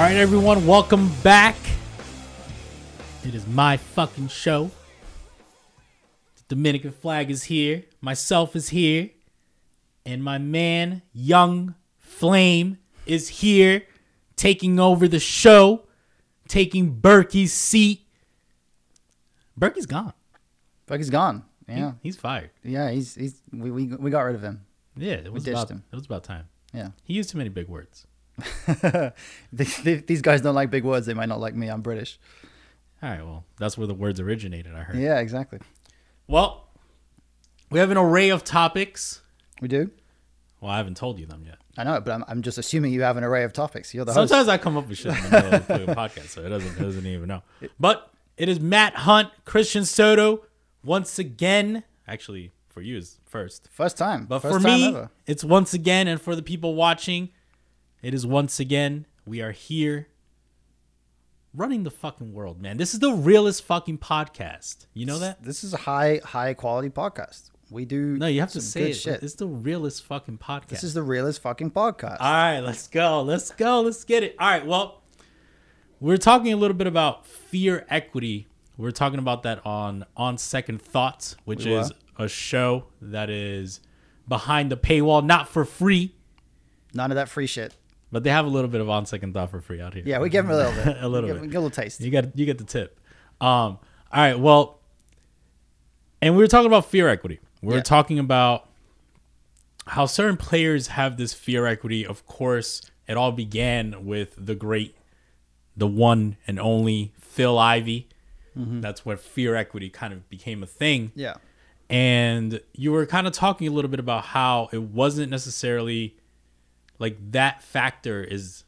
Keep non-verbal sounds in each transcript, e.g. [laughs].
All right, everyone, welcome back. It is my fucking show. The Dominican flag is here. Myself is here. And my man, Young Flame, is here taking over the show, taking Berkey's seat. Berkey's gone. Fuck, gone. He- Yeah, he's fired. yeah. He's he's we, we we got rid of him. Yeah, it was ditched about him. it was about time. Yeah. He used too many big words. [laughs] These- guys don't like big words. They might not like me. I'm British. All right, well, that's where the words originated, I heard. Yeah, exactly. Well, we have an array of topics. We do. Well, I haven't told you them yet. I know, but I'm, I'm just assuming you have an array of topics. You're the host. Sometimes I come up with shit in the middle of the podcast, so it doesn't it doesn't even know. But it is Matt Hunt, Christian Soto, once again. Actually, for you is first, First time. but First for time me, ever. it's once again, and for the people watching, it is once again. We are here, running the fucking world, man. This is the realest fucking podcast. You know that? this is a high high quality podcast. We do. No, you have to say it. Shit. It's the realest fucking podcast. This is the realest fucking podcast. All right, let's go. Let's go. Let's get it. All right. Well, we're talking a little bit about fear equity. We're talking about that on on Second Thoughts, which We is a show that is behind the paywall, not for free, None of that free shit. But they have a little bit of on Second Thought for free out here. Yeah, we give them a little bit. [laughs] A little we bit. give, we give a little taste. You got you get the tip. Um, all right, well, and we were talking about fear equity. We are Yeah. talking about how certain players have this fear equity. Of course, it all began with the great, the one and only Phil Ivey. That's where fear equity kind of became a thing. Yeah. And you were kind of talking a little bit about how it wasn't necessarily like that factor is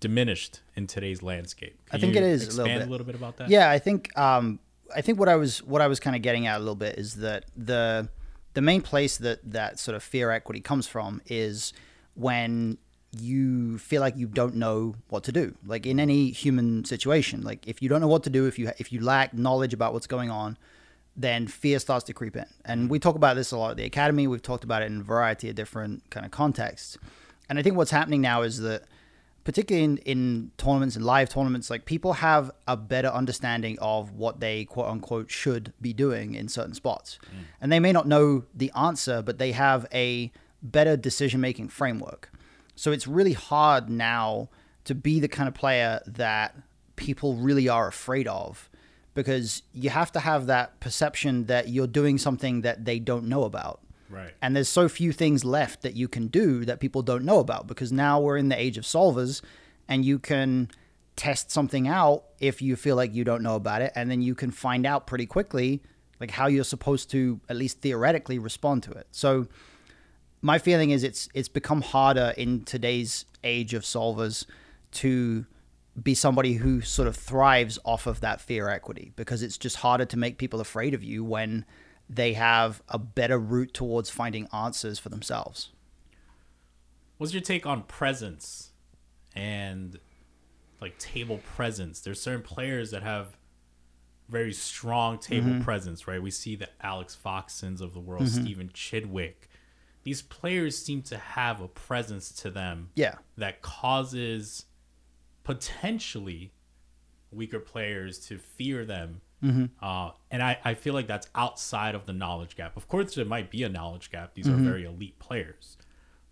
diminished in today's landscape. I think it is a little expand bit. a little bit about that. Yeah, I think um, I think what I was what I was kind of getting at a little bit is that the the main place that that sort of fear equity comes from is when you feel like you don't know what to do. Like in any human situation, like if you don't know what to do, if you if you lack knowledge about what's going on, then fear starts to creep in. And we talk about this a lot at the academy. We've talked about it in a variety of different kind of contexts. And I think what's happening now is that particularly in, in tournaments and live tournaments, like people have a better understanding of what they quote unquote should be doing in certain spots. Mm. And they may not know the answer, but they have a better decision making framework. So it's really hard now to be the kind of player that people really are afraid of because you have to have that perception that you're doing something that they don't know about. Right. And there's so few things left that you can do that people don't know about because now we're in the age of solvers and you can test something out if you feel like you don't know about it and then you can find out pretty quickly like how you're supposed to at least theoretically respond to it. So my feeling is it's it's become harder in today's age of solvers to be somebody who sort of thrives off of that fear equity because it's just harder to make people afraid of you when they have a better route towards finding answers for themselves. What's your take on presence and like table presence? There's certain players that have very strong table Mm-hmm. presence, right? We see the Alex Foxens of the world, Stephen Chidwick. These players seem to have a presence to them Yeah. that causes potentially weaker players to fear them. Mm-hmm. Uh, and I, I feel like that's outside of the knowledge gap. Of course, there might be a knowledge gap. These Mm-hmm. are very elite players.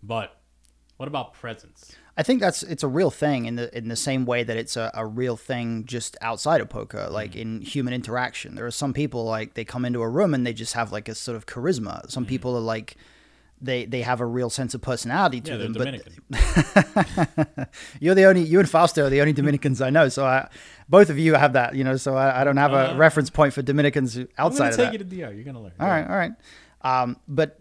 But what about presence? I think that's it's a real thing in the in the same way that it's a, a real thing just outside of poker, like in human interaction. There are some people like they come into a room and they just have like a sort of charisma. Some people are like they they have a real sense of personality to Yeah, them. Dominican. [laughs] You're the only you and Fausto are the only Dominicans I know. So I, both of you have that, you know. So I, I don't have a Uh, reference point for Dominicans outside. I'm gonna of take you to DR. You're gonna learn. All right, all right. Um, but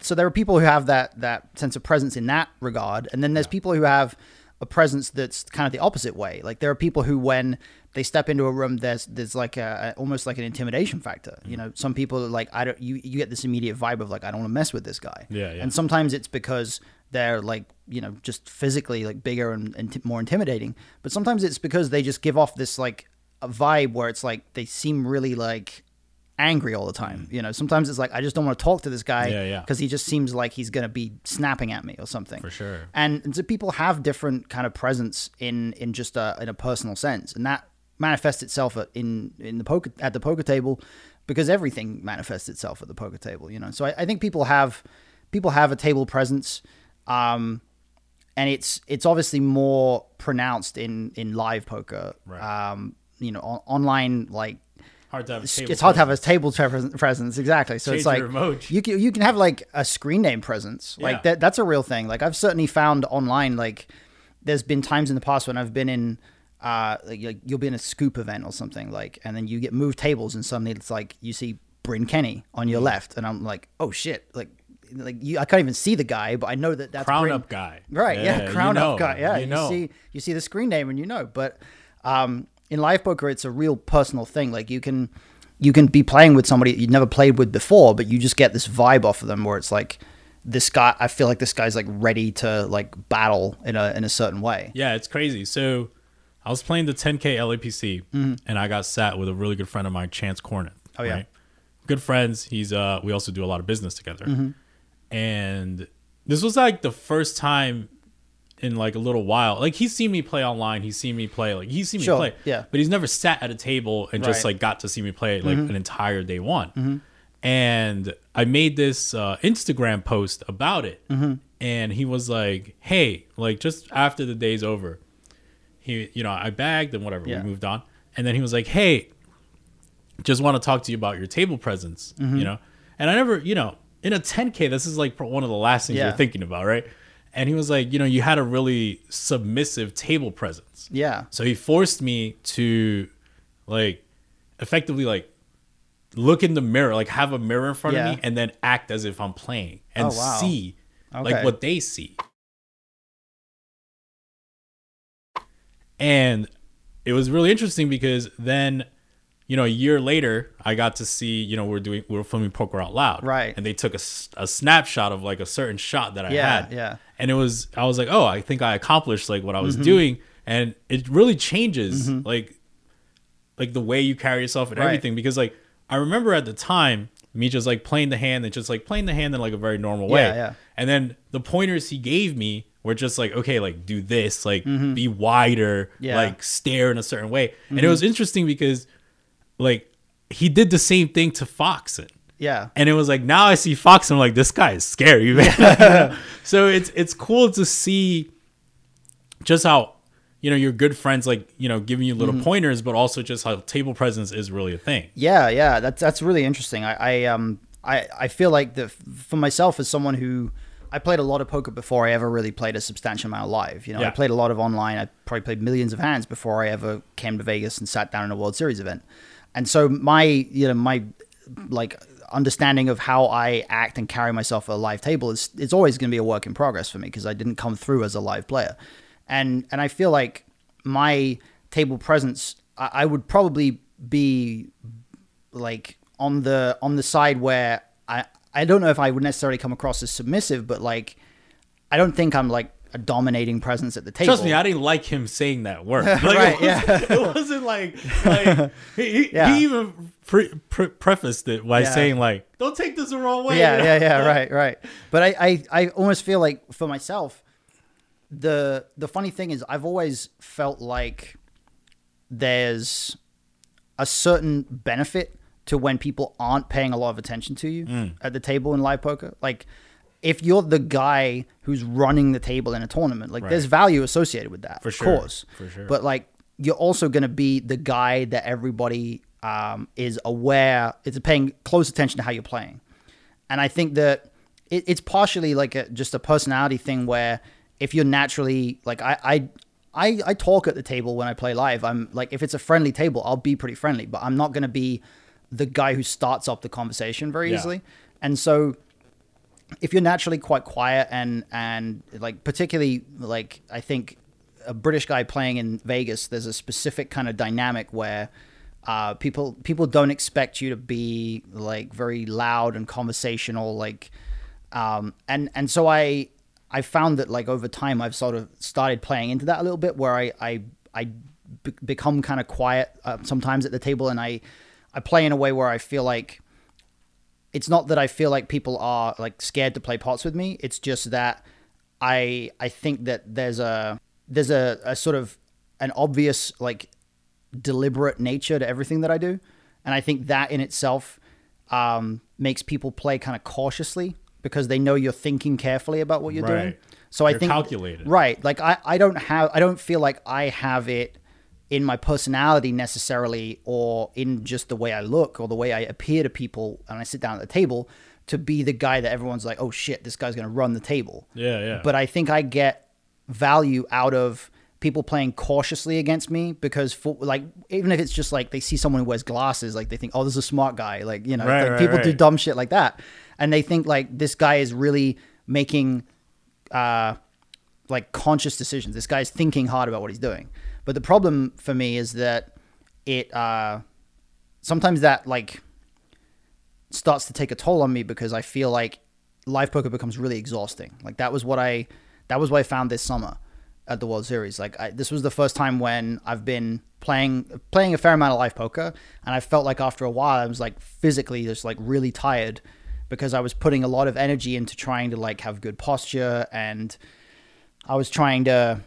so there are people who have that that sense of presence in that regard, and then there's people who have a presence that's kind of the opposite way. Like there are people who, when they step into a room, there's there's like a, almost like an intimidation factor. You mm-hmm. know, some people are like I don't you you get this immediate vibe of like I don't want to mess with this guy. Yeah, yeah. And sometimes it's because they're like you know just physically like bigger and, and t- more intimidating, but sometimes it's because they just give off this like a vibe where it's like they seem really like angry all the time. You know, sometimes it's like I just don't want to talk to this guy Yeah, yeah. because he just seems like he's going to be snapping at me or something. For sure. And, and so people have different kind of presence in in just a in a personal sense, and that manifests itself at, in in the poker at the poker table because everything manifests itself at the poker table. You know, so I, I think people have people have a table presence. Um, and it's it's obviously more pronounced in in live poker. Right. Um, you know, on, online like Hard to have. A it's, table it's hard to have a table tre- presence exactly. So Change it's like you can you can have like a screen name presence. Like Yeah. that that's a real thing. Like I've certainly found online like there's been times in the past when I've been in uh like like, you'll be in a SCOOP event or something like and then you get moved tables and suddenly it's like you see Bryn Kenney on Mm. your left and I'm like oh shit like like you I can't even see the guy but I know that that's Crown Bryn. up guy. Right, yeah, you crown know, up guy. Yeah, you you, know. see you see the screen name and you know. But um, in live poker, it's a real personal thing. Like you can you can be playing with somebody you'd never played with before, but you just get this vibe off of them where it's like this guy. I feel like this guy's like ready to like battle in a in a certain way. Yeah, it's crazy. So I was playing the 10K LAPC and I got sat with a really good friend of mine, Chance Kornuth. Mm-hmm. Oh, yeah. Good friends. He's uh we also do a lot of business together. Mm-hmm. And this was like the first time in like a little while. Like he's seen me play online, he's seen me play, like he's seen me Sure, play. yeah. But he's never sat at a table and just Right. Mm-hmm. like got to see me play like an entire day one. And I made this uh, Instagram post about it. Mm-hmm. And he was like, "Hey, like just after the day's over, he, you know, I bagged and whatever. Yeah. We moved on, and then he was like, "Hey, just want to talk to you about your table presence, Mm-hmm. you know." And I never, you know, in a 10k, this is like one of the last things Yeah. you're thinking about, right? And he was like, you know, you had a really submissive table presence. Yeah, So he forced me to like effectively like look in the mirror, like have a mirror in front Yeah. of me and then act as if I'm playing and Oh, wow. see Okay. like what they see. And it was really interesting because then, you know, a year later, I got to see, you know, we're doing, we are filming Poker Out Loud. Right. And they took a, a snapshot of like a certain shot that I Yeah, had. yeah. And it was, I was like, oh, I think I accomplished like what I Mm-hmm. was doing. And it really changes like, like the way you carry yourself and Right. everything. Because like, I remember at the time, me just like playing the hand and just like playing the hand in like a very normal way. Yeah, yeah. And then the pointers he gave me were just like, okay, like do this, like Mm-hmm. be wider, Yeah. like stare in a certain way. And Mm-hmm. it was interesting because like he did the same thing to Foxen. yeah, And it was like now I see Foxen I'm like, this guy is scary, man. [laughs] so it's it's cool to see just how you know your good friends like you know giving you Mm-hmm. little pointers, but also just how table presence is really a thing. Yeah, yeah, that's that's really interesting. I, I um I I feel like that for myself as someone who I played a lot of poker before I ever really played a substantial amount of live. You know, I played a lot of online. I probably played millions of hands before I ever came to Vegas and sat down in a World Series event. And so my you know my like understanding of how I act and carry myself at a live table is it's always going to be a work in progress for me because I didn't come through as a live player, and and I feel like my table presence I, I would probably be like on the on the side where I I don't know if I would necessarily come across as submissive, but like I don't think I'm like a dominating presence at the table. Trust me, I didn't like him saying that word. [laughs] Like, Right, it, wasn't, [laughs] it wasn't like, like he, he, Yeah. he even pre- pre- prefaced it by Yeah. saying like, "Don't take this the wrong way." yeah, yeah, yeah, [laughs] right, right. But I, I, I almost feel like for myself, the the funny thing is I've always felt like there's a certain benefit to when people aren't paying a lot of attention to you Mm. at the table in live poker. Like if you're the guy who's running the table in a tournament, like there's value associated with that, For of course. for sure. But like you're also going to be the guy that everybody um, is aware, is paying close attention to how you're playing. And I think that it, it's partially like a, just a personality thing where if you're naturally like I, I I I talk at the table when I play live. I'm like if it's a friendly table, I'll be pretty friendly, but I'm not going to be the guy who starts up the conversation very Yeah. easily. And so if you're naturally quite quiet and and like particularly like I think a British guy playing in Vegas, there's a specific kind of dynamic where uh, people people don't expect you to be like very loud and conversational, like um, and and so I I found that like over time I've sort of started playing into that a little bit where I I I be- become kind of quiet uh, sometimes at the table and I I play in a way where I feel like it's not that I feel like people are like scared to play pots with me. It's just that I I think that there's a there's a, a sort of an obvious like deliberate nature to everything that I do, and I think that in itself um, makes people play kind of cautiously because they know you're thinking carefully about what you're doing. So I You're think calculated. right? Like I I don't have I don't feel like I have it in my personality necessarily or in just the way I look or the way I appear to people and I sit down at the table to be the guy that everyone's like, oh shit, this guy's going to run the table. Yeah, yeah. But I think I get value out of people playing cautiously against me because for like even if it's just like they see someone who wears glasses like they think oh this is a smart guy like you know Right, like right, people do dumb shit like that and they think like this guy is really making uh like conscious decisions this guy's thinking hard about what he's doing but the problem for me is that it uh sometimes that like starts to take a toll on me because I feel like live poker becomes really exhausting. Like that was what I that was what I found this summer at the World Series. Like I, this was the first time when I've been playing playing a fair amount of live poker, and I felt like after a while I was like physically just like really tired because I was putting a lot of energy into trying to like have good posture and I was trying to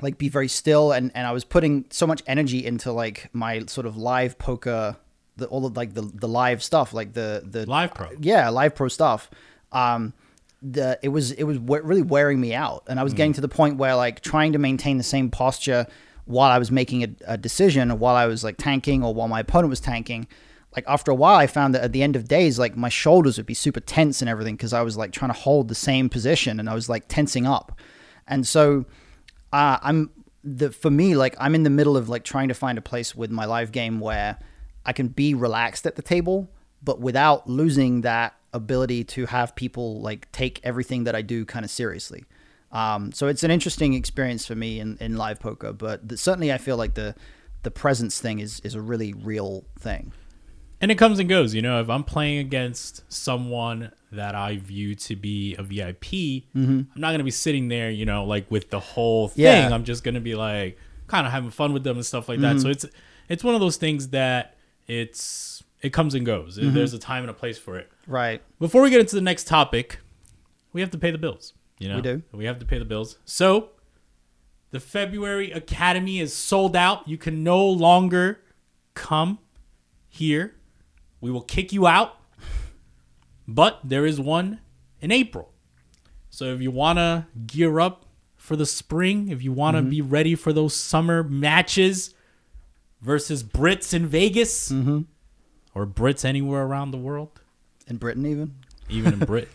like be very still and and I was putting so much energy into like my sort of live poker the all of like the the live stuff like the the Live Pro. yeah live pro stuff. Um the it was it was really wearing me out and I was getting to the point where like trying to maintain the same posture while I was making a, a decision or while I was like tanking or while my opponent was tanking. Like after a while I found that at the end of days like my shoulders would be super tense and everything because I was like trying to hold the same position and I was like tensing up. And so uh, I'm the for me like I'm in the middle of like trying to find a place with my live game where I can be relaxed at the table, but without losing that ability to have people like take everything that I do kind of seriously. Um, so it's an interesting experience for me in, in live poker, but the, certainly I feel like the the presence thing is is a really real thing. And it comes and goes. You know, if I'm playing against someone that I view to be a VIP, mm-hmm. I'm not gonna be sitting there, you know, like with the whole thing. Yeah. I'm just gonna be like kind of having fun with them and stuff like that. Mm-hmm. So it's it's one of those things that it's it comes and goes. Mm-hmm. There's a time and a place for it. Right. Before we get into the next topic, we have to pay the bills. You know, We do. We have to pay the bills. So, the February Academy is sold out. You can no longer come here. We will kick you out. But there is one in April. So if you want to gear up for the spring, if you want to mm-hmm. be ready for those summer matches versus Brits in Vegas mm-hmm. or Brits anywhere around the world, In Britain even. even in Britain.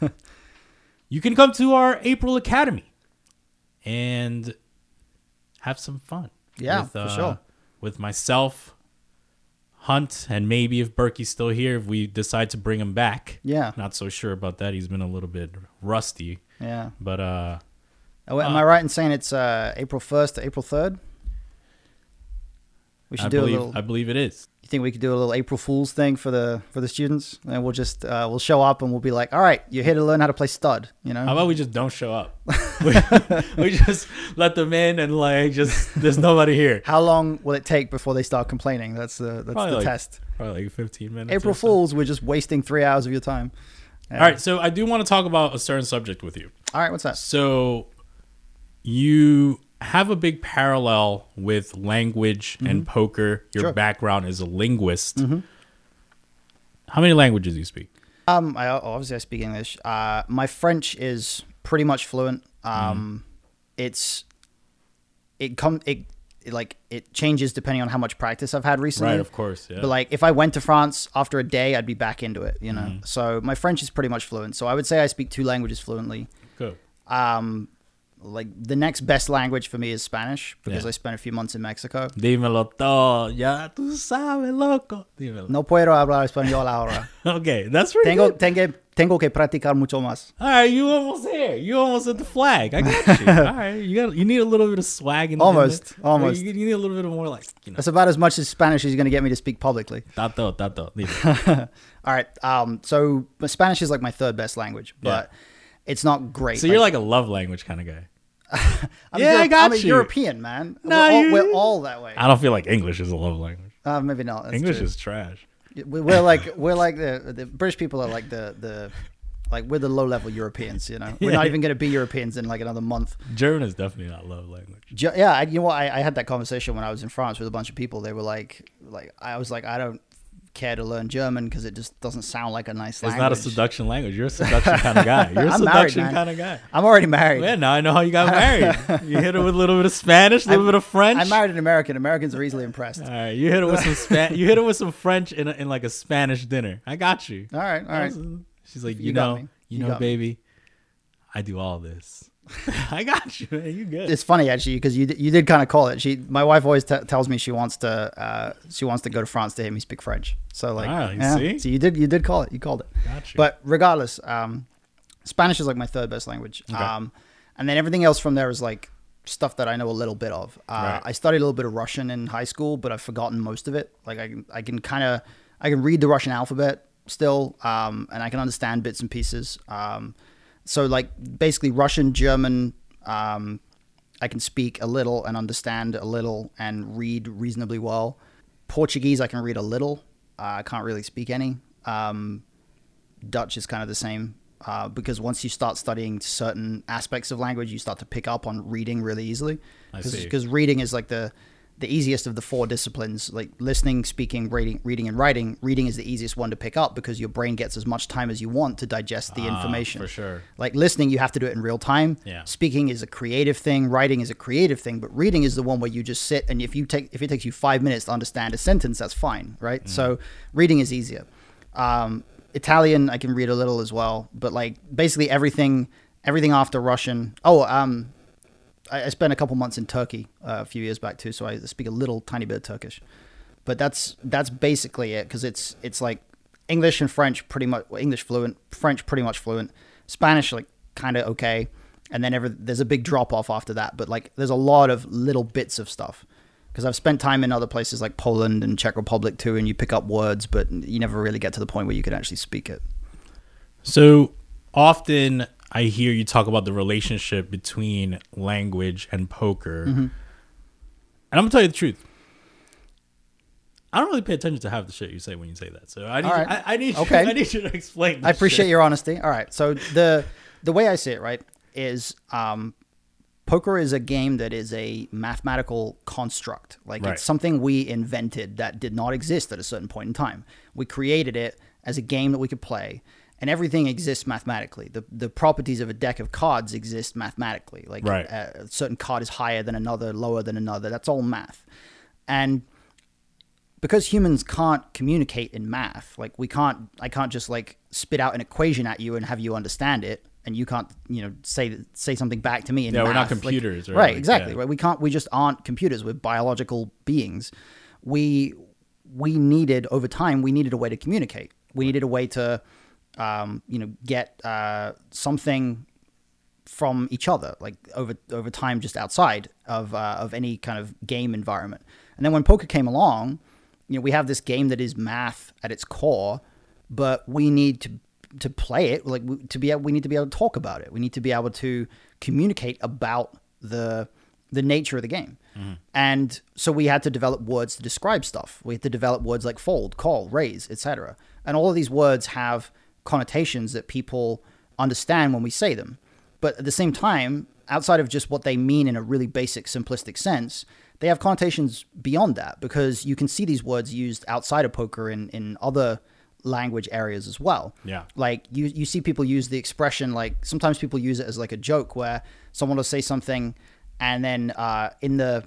[laughs] you can come to our April Academy and have some fun. Yeah, for sure. Uh, with myself, Hunt, and maybe if Berkey's still here, if we decide to bring him back. Yeah. Not so sure about that. He's been a little bit rusty. Yeah. But uh Oh, Am I right in saying it's uh, April 1st to April 3rd? We should I do believe a little I believe it is. You think we could do a little April Fool's thing for the for the students, and we'll just uh, we'll show up and we'll be like, "All right, you're here to learn how to play stud." You know, How about we just don't show up? [laughs] we, [laughs] we just let them in and like just there's nobody here. how long will it take before they start complaining? That's the that's Probably the like test. Probably like 15 minutes. April so. Fools, we're just wasting three hours of your time. Yeah. All right, so I do want to talk about a certain subject with you. all right. What's that? So you have a big parallel with language and poker. Your Sure. background is a linguist. How many languages do you speak? Um, I obviously I speak English. Uh, my French is pretty much fluent. Um, it's it come it, it like it changes depending on how much practice I've had recently. Right, of course. Yeah. But like if I went to France after a day, I'd be back into it, you know. Mm-hmm. So my French is pretty much fluent. So I would say I speak two languages fluently. Good. Um, like the next best language for me is Spanish because Yeah. I spent a few months in Mexico. Dímelo todo. Ya tú sabes, loco. Dímelo. No puedo hablar español ahora. [laughs] Okay, that's pretty tengo, good. tengo, tengo que practicar mucho más. All right, you almost there. You almost at the flag. I got you. [laughs] All right, you got. You need a little bit of swag in Almost, the- almost. You, you need a little bit of more like you know. That's about as much as Spanish is going to get me to speak publicly. Tato, tato. [laughs] All right. Um, so Spanish is like my third best language, but it's not great. So you're like a love language kind of guy. [laughs] I'm Yeah, I Europe- got I'm a. European man. No, we're, all, you- we're all that way. I don't feel like English is a love language. Uh, maybe not. That's English true. is trash. We- We're like we're like the the British people are like the the like we're the low level Europeans. You know, we're not even going to be Europeans in like another month. German is definitely not love language. Ju- yeah, I, you know what? I, I had that conversation when I was in France with a bunch of people. They were like, like I was like, I don't care to learn German because it just doesn't sound like a nice It's language. not a seduction language. You're a [laughs] seduction kind of guy. You're a married, seduction kind of guy. I'm already married. Yeah, now I know how you got married. [laughs] you hit it with a little bit of Spanish, a little I'm- bit of French. I married an American. Americans are easily impressed. All right, you hit it with some Span. [laughs] you hit it with some French in, a, in like a Spanish dinner. I got you. All right, all right. She's like, You you, know, you, You know, got me." baby, I do all this. [laughs] I got you. Man. You good? It's funny actually because you you did kind of call it. She, my wife always t- tells me she wants to uh, she wants to go to France to hear me speak French. So like, Ah, you yeah. see? so you did you did call it. You called it. got you. But regardless, um, Spanish is like my third best language. Okay. Um, and then everything else from there is like stuff that I know a little bit of. Uh, Right. I studied a little bit of Russian in high school, but I've forgotten most of it. Like I can, I can kind of, I can read the Russian alphabet still, um, and I can understand bits and pieces. Um, so like basically Russian, German, um, I can speak a little and understand a little and read reasonably well. Portuguese, I can read a little. Uh, I can't really speak any. Um, Dutch is kind of the same uh, because once you start studying certain aspects of language, you start to pick up on reading really easily. I see. Because reading is like the the easiest of the four disciplines, like listening, speaking, reading, reading, and writing. Reading is the easiest one to pick up because your brain gets as much time as you want to digest the Ah, information. for sure. Like listening, you have to do it in real time. Yeah. Speaking is a creative thing. Writing is a creative thing. But reading is the one where you just sit and if you take if it takes you five minutes to understand a sentence, that's fine, right? Mm. So reading is easier. Um, Italian, I can read a little as well, but like basically everything everything after Russian. Oh, um, I, I spent a couple months in Turkey uh, a few years back too, so I speak a little tiny bit of Turkish. But that's that's basically it because it's it's like English and French pretty much well, English fluent, French pretty much fluent, Spanish like kind of okay, and then there's a big drop off after that. But like there's a lot of little bits of stuff because I've spent time in other places like Poland and Czech Republic too, and you pick up words, but you never really get to the point where you can actually speak it. So often I hear you talk about the relationship between language and poker. Mm-hmm. And I'm gonna tell you the truth. I don't really pay attention to half the shit you say when you say that. So I need, All you. I, I need, Okay. you, [laughs] I need you to explain. This I appreciate shit. your honesty. All right. So the the way I see it, right, is um, poker is a game that is a mathematical construct. Like Right. it's something we invented that did not exist at a certain point in time. We created it as a game that we could play, and everything exists mathematically. The the properties of a deck of cards exist mathematically. Like Right. uh, a certain card is higher than another, lower than another. That's all math, and because humans can't communicate in math like we can't i can't just like spit out an equation at you and have you understand it and you can't you know say say something back to me in Yeah, we're not math. Like- computers, right? right exactly yeah. right we can't we just aren't computers we're biological beings we we needed over time we needed a way to communicate we needed a way to um, you know get uh, something from each other, like over over time, just outside of uh, of any kind of game environment. And then when poker came along, you know, we have this game that is math at its core, but we need to to play it like we- to be able, we need to be able to talk about it. We need to be able to communicate about the the nature of the game. And so we had to develop words to describe stuff. We had to develop words like fold, call, raise, etc. And all of these words have connotations that people understand when we say them. But at the same time, outside of just what they mean in a really basic, simplistic sense, they have connotations beyond that because you can see these words used outside of poker in, in other language areas as well. Yeah. Like you, you see people use the expression like sometimes people use it as like a joke where someone will say something and then uh, in the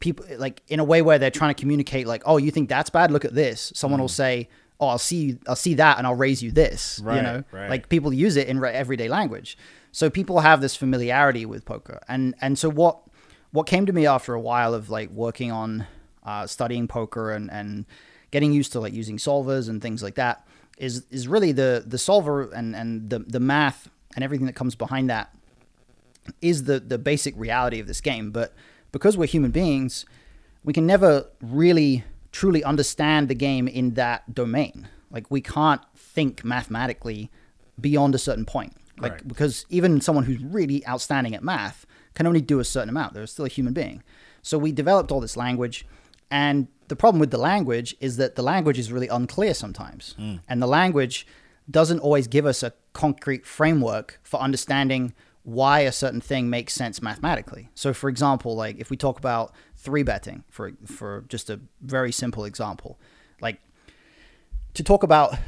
people like in a way where they're trying to communicate like oh you think that's bad look at this someone will say oh i'll see i'll see that and i'll raise you this you know right. like people use it in everyday language so people have this familiarity with poker and and so what what came to me after a while of like working on uh, studying poker and and getting used to like using solvers and things like that is is really the the solver and and the the math and everything that comes behind that is the the basic reality of this game. But because we're human beings, we can never really truly understand the game in that domain. Like we can't think mathematically beyond a certain point. Like Correct. because even someone who's really outstanding at math can only do a certain amount. They're still a human being. So we developed all this language And the problem with the language is that the language is really unclear sometimes. Hmm. And the language doesn't always give us a concrete framework for understanding why a certain thing makes sense mathematically. So for example, like if we talk about three betting for for just a very simple example, like to talk about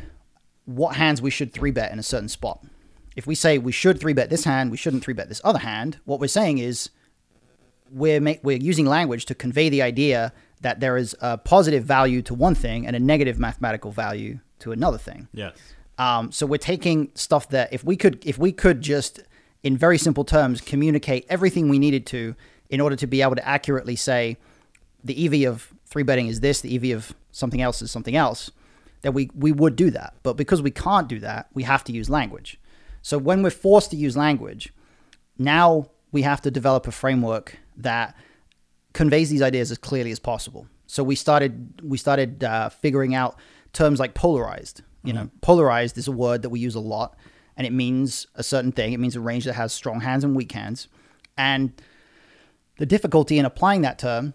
what hands we should three bet in a certain spot. If we say we should three bet this hand, we shouldn't three bet this other hand, what we're saying is we're ma- we're using language to convey the idea that there is a positive value to one thing and a negative mathematical value to another thing. Yes. Um, so we're taking stuff that if we could if we could just in very simple terms communicate everything we needed to in order to be able to accurately say the EV of three betting is this, the EV of something else is something else, that we we would do that. But because we can't do that, we have to use language. So when we're forced to use language, now we have to develop a framework that conveys these ideas as clearly as possible. So we started we started uh, figuring out terms like polarized. You know, polarized is a word that we use a lot, and it means a certain thing. It means a range that has strong hands and weak hands. And the difficulty in applying that term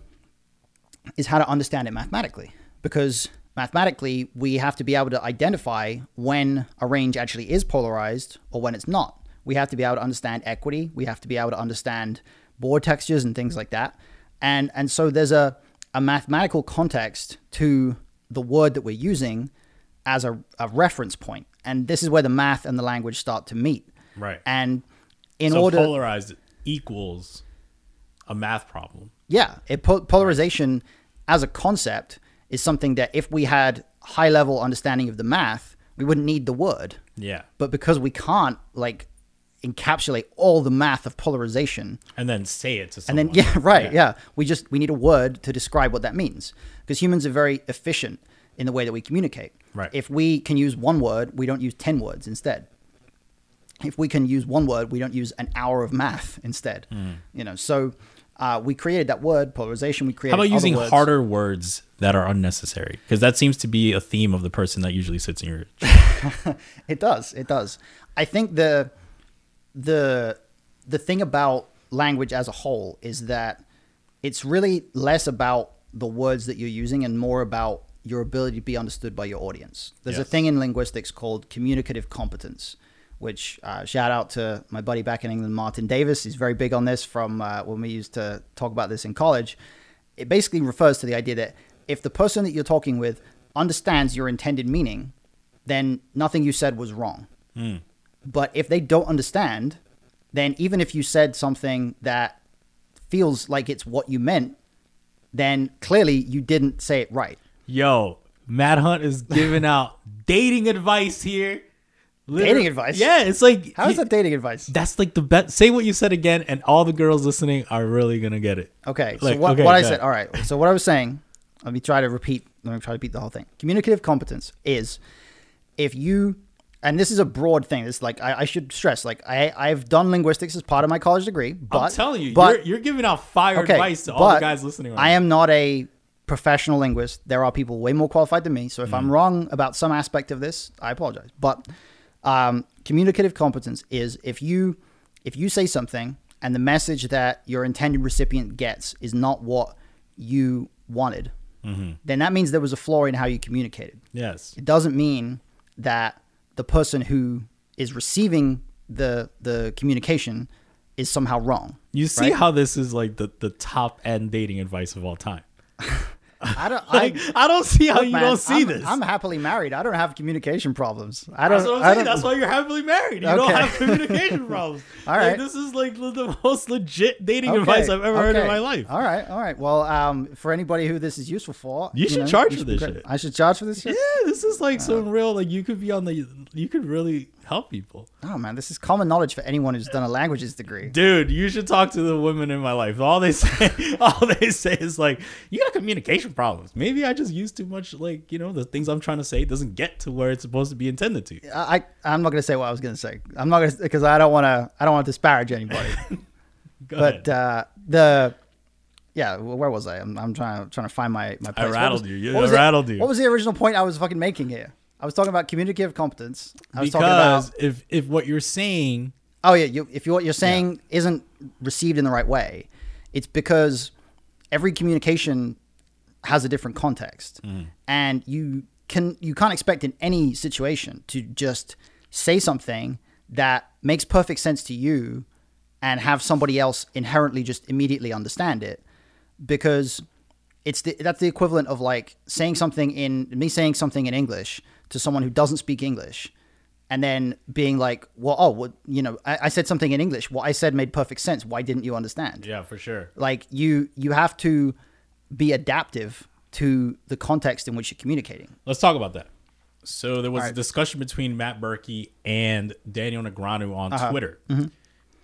is how to understand it mathematically, because mathematically we have to be able to identify when a range actually is polarized or when it's not. We have to be able to understand equity. We have to be able to understand board textures and things like that. And and so there's a, a mathematical context to the word that we're using as a, a reference point. And this is where the math and the language start to meet. Right. And in order. so order polarized equals a math problem. yeah, it po- polarization as a concept is something that if we had high level understanding of the math, we wouldn't need the word. Yeah. But because we can't like encapsulate all the math of polarization, And then say it to someone. and then [laughs] yeah, right, yeah. we just we need a word to describe what that means because humans are very efficient in the way that we communicate. Right. If we can use one word, we don't use ten words instead. If we can use one word, we don't use an hour of math instead. You know, so uh, we created that word polarization. We created How about using words. harder words that are unnecessary? Because that seems to be a theme of the person that usually sits in your. [laughs] It does. It does. I think the the the thing about language as a whole is that it's really less about the words that you're using and more about your ability to be understood by your audience. There's a thing in linguistics called communicative competence, which uh, shout out to my buddy back in England, Martin Davis. He's very big on this from uh, when we used to talk about this in college. It basically refers to the idea that if the person that you're talking with understands your intended meaning, then nothing you said was wrong. But if they don't understand, then even if you said something that feels like it's what you meant, then clearly you didn't say it right. Yo, Matt Hunt is [laughs] giving out dating advice here. Dating advice? Yeah, it's like How is that dating advice? That's like the best. Say what you said again, and all the girls listening are really gonna get it. Okay, Like, so what, okay, what I said, all right. So what I was saying, let me try to repeat. Let me try to repeat the whole thing. Communicative competence is if you, and this is a broad thing. It's like I, I should stress, like I I've done linguistics as part of my college degree, but I'm telling you, but you're, you're giving out fire okay, advice to all the guys listening. Right I am not a professional linguist. There are people way more qualified than me. So if Mm. I'm wrong about some aspect of this, I apologize. But um, communicative competence is if you if you say something and the message that your intended recipient gets is not what you wanted, Mm-hmm. then that means there was a flaw in how you communicated. Yes. It doesn't mean that the person who is receiving the the communication is somehow wrong. You see right? how this is like the, the top end dating advice of all time. [laughs] I don't. [laughs] Like, I, I, don't see how Look, you man, don't see I'm, this. I'm happily married. I don't have communication problems. I don't. That's what I'm I saying. don't- That's why you're happily married. You don't have communication [laughs] problems. All Like, this is like the most legit dating Okay, advice I've ever heard in my life. All right, all right. Well, um, for anybody who this is useful for, You should charge for should this shit. I should charge for this shit. Yeah, this is like Uh. some real like you could be on the you could really help people. Oh man, this is common knowledge for anyone who's done a languages degree. Dude, you should talk to the women in my life. All they [laughs] say all they say is like, you got communication problems. Maybe I just use too much like, you know, the things I'm trying to say doesn't get to where it's supposed to be intended to. I, I I'm not gonna say what I was gonna say. I'm not gonna because I don't want to. I don't want to disparage anybody. [laughs] But uh, the yeah, where was I? I'm, I'm trying trying to find my my. I place. What rattled was- you. Was I it- rattled you. What was the original point I was fucking making here? I was talking about communicative competence. I was because talking about if if what you're saying Oh yeah, you, if you, what you're saying isn't received in the right way, it's because every communication has a different context, mm-hmm. and you can you can't expect in any situation to just say something that makes perfect sense to you and have somebody else inherently just immediately understand it. Because it's the, that's the equivalent of like saying something in me saying something in English to someone who doesn't speak English and then being like, well, oh, well, you know, I, I said something in English. What I said made perfect sense. Why didn't you understand? Yeah, for sure. Like you, you have to be adaptive to the context in which you're communicating. Let's talk about that. So there was a discussion between Matt Berkey and Daniel Negreanu on Uh-huh. Twitter, Mm-hmm.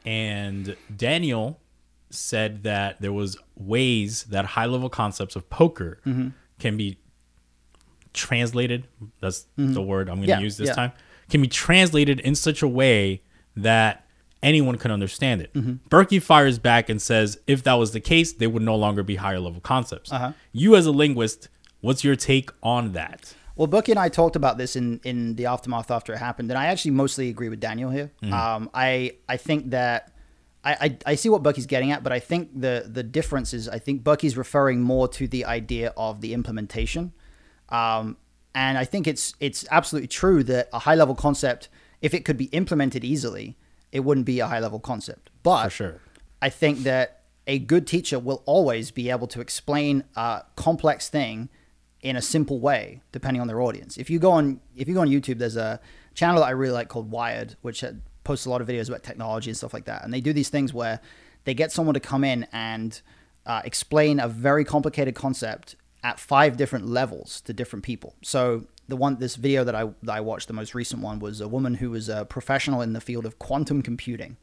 and Daniel said that there was ways that high level concepts of poker Mm-hmm. can be translated. That's the word I'm going to Yeah, use this yeah. time. Can be translated in such a way that anyone can understand it. Mm-hmm. Berkey fires back and says, if that was the case, they would no longer be higher level concepts. Uh-huh. You, as a linguist, what's your take on that? Well, Berkey and I talked about this in, in the aftermath after it happened, and I actually mostly agree with Daniel here. Um, I I think that I, I I see what Berkey's getting at, but I think the the difference is I think Berkey's referring more to the idea of the implementation, um, and I think it's it's absolutely true that a high level concept, if it could be implemented easily, it wouldn't be a high level concept. But For sure. I think that a good teacher will always be able to explain a complex thing in a simple way, depending on their audience. If you go on, if you go on YouTube, there's a channel that I really like called Wired, which had- posts a lot of videos about technology and stuff like that. And they do these things where they get someone to come in and uh, explain a very complicated concept at five different levels to different people. So the one, this video that I that I watched, the most recent one, was a woman who was a professional in the field of quantum computing,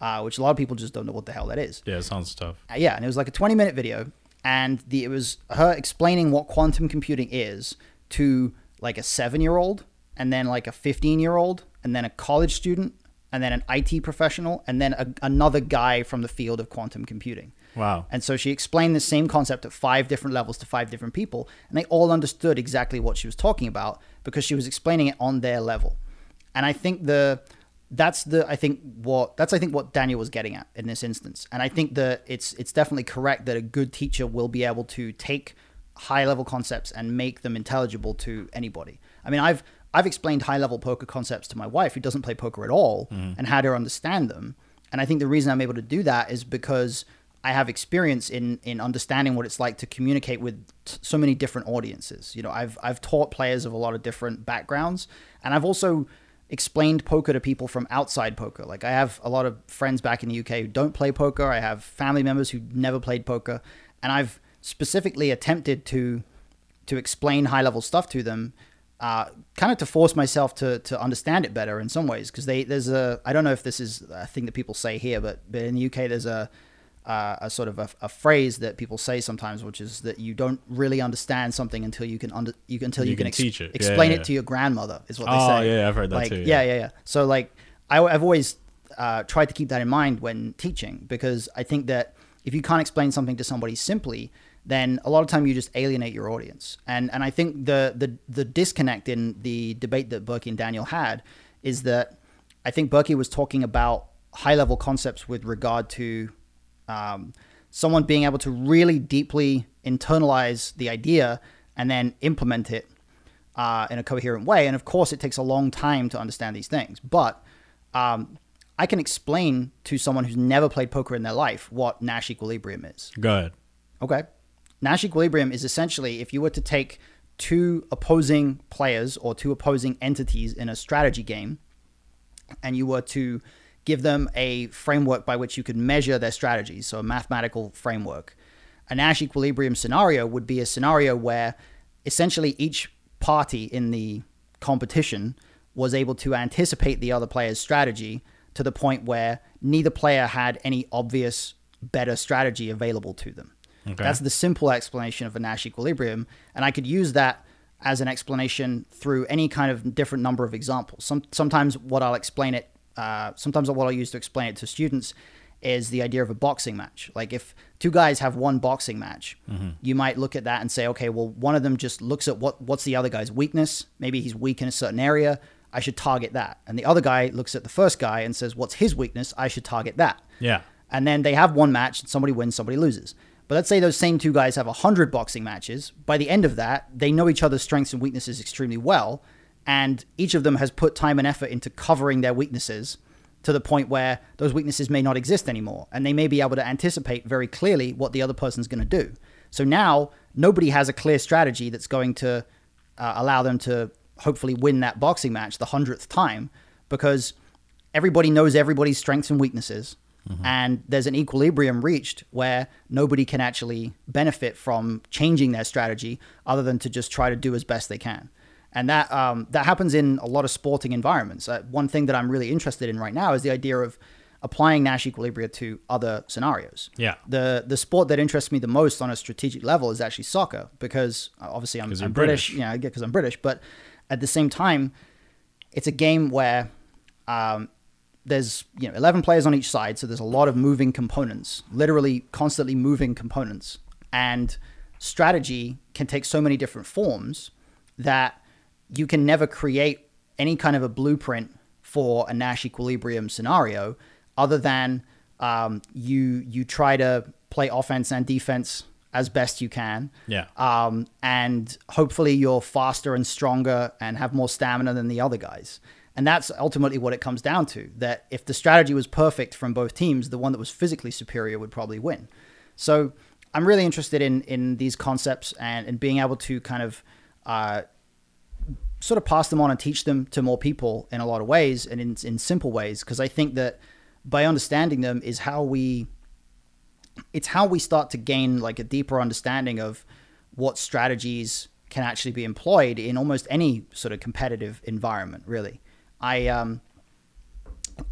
uh, which a lot of people just don't know what the hell that is. Yeah, it sounds tough. Uh, yeah, and it was like a 20 minute video, and the it was her explaining what quantum computing is to like a seven year old, and then like a 15 year old, and then a college student, and then an IT professional, and then a, another guy from the field of quantum computing. Wow. And so she explained the same concept at five different levels to five different people, and they all understood exactly what she was talking about because she was explaining it on their level. And I think the that's the I think what that's I think what Daniel was getting at in this instance. And I think that it's it's definitely correct that a good teacher will be able to take high level concepts and make them intelligible to anybody. I mean, I've I've explained high level poker concepts to my wife who doesn't play poker at all mm-hmm. and had her understand them. And I think the reason I'm able to do that is because I have experience in in understanding what it's like to communicate with t- so many different audiences. You know, I've I've taught players of a lot of different backgrounds, and I've also explained poker to people from outside poker. Like I have a lot of friends back in the UK who don't play poker. I have family members who never played poker, and I've specifically attempted to to explain high level stuff to them, uh, kind of to force myself to to understand it better in some ways. Because they there's a I don't know if this is a thing that people say here, but but in the UK there's a uh, a sort of a, a phrase that people say sometimes, which is that you don't really understand something until you can under you until you, You can, can ex- teach it. Explain yeah, it to your grandmother is what they say. Oh, yeah, I've heard that like, too, Yeah, yeah. yeah, yeah. So like I, I've always uh, tried to keep that in mind when teaching because I think that if you can't explain something to somebody simply, then a lot of time you just alienate your audience. And and I think the the the disconnect in the debate that Berkey and Daniel had is that I think Berkey was talking about high level concepts with regard to um, someone being able to really deeply internalize the idea and then implement it uh, in a coherent way. And of course, it takes a long time to understand these things. But um, I can explain to someone who's never played poker in their life what Nash equilibrium is. Go ahead. Okay. Nash equilibrium is essentially if you were to take two opposing players or two opposing entities in a strategy game and you were to give them a framework by which you could measure their strategies, so a mathematical framework. A Nash equilibrium scenario would be a scenario where essentially each party in the competition was able to anticipate the other player's strategy to the point where neither player had any obvious better strategy available to them. Okay. That's the simple explanation of a Nash equilibrium, and I could use that as an explanation through any kind of different number of examples. Some, sometimes what I'll explain it, uh, sometimes what I'll use to explain it to students is the idea of a boxing match. Like if two guys have one boxing match, you might look at that and say, okay, well, one of them just looks at what what's the other guy's weakness. Maybe he's weak in a certain area. I should target that. And the other guy looks at the first guy and says, what's his weakness? I should target that Yeah. and then they have one match and somebody wins somebody loses But let's say those same two guys have 100 boxing matches. By the end of that, they know each other's strengths and weaknesses extremely well. And each of them has put time and effort into covering their weaknesses to the point where those weaknesses may not exist anymore. And they may be able to anticipate very clearly what the other person's going to do. So now nobody has a clear strategy that's going to uh, allow them to hopefully win that boxing match the hundredth time because everybody knows everybody's strengths and weaknesses. And there's an equilibrium reached where nobody can actually benefit from changing their strategy other than to just try to do as best they can. And that um, that happens in a lot of sporting environments. Uh, one thing that I'm really interested in right now is the idea of applying Nash equilibria to other scenarios. Yeah. The the sport that interests me the most on a strategic level is actually soccer because uh, obviously I'm, I'm British, British. you know, because I'm British, but at the same time, it's a game where um, there's you know 11 players on each side, so there's a lot of moving components, literally constantly moving components, and strategy can take so many different forms that you can never create any kind of a blueprint for a Nash equilibrium scenario, other than um, you you try to play offense and defense as best you can. Yeah. Um, and hopefully you're faster and stronger and have more stamina than the other guys. And that's ultimately what it comes down to. That if the strategy was perfect from both teams, the one that was physically superior would probably win. So I'm really interested in in these concepts and, and being able to kind of uh, sort of pass them on and teach them to more people in a lot of ways and in, in simple ways because I think that by understanding them is how we it's how we start to gain like a deeper understanding of what strategies can actually be employed in almost any sort of competitive environment really i um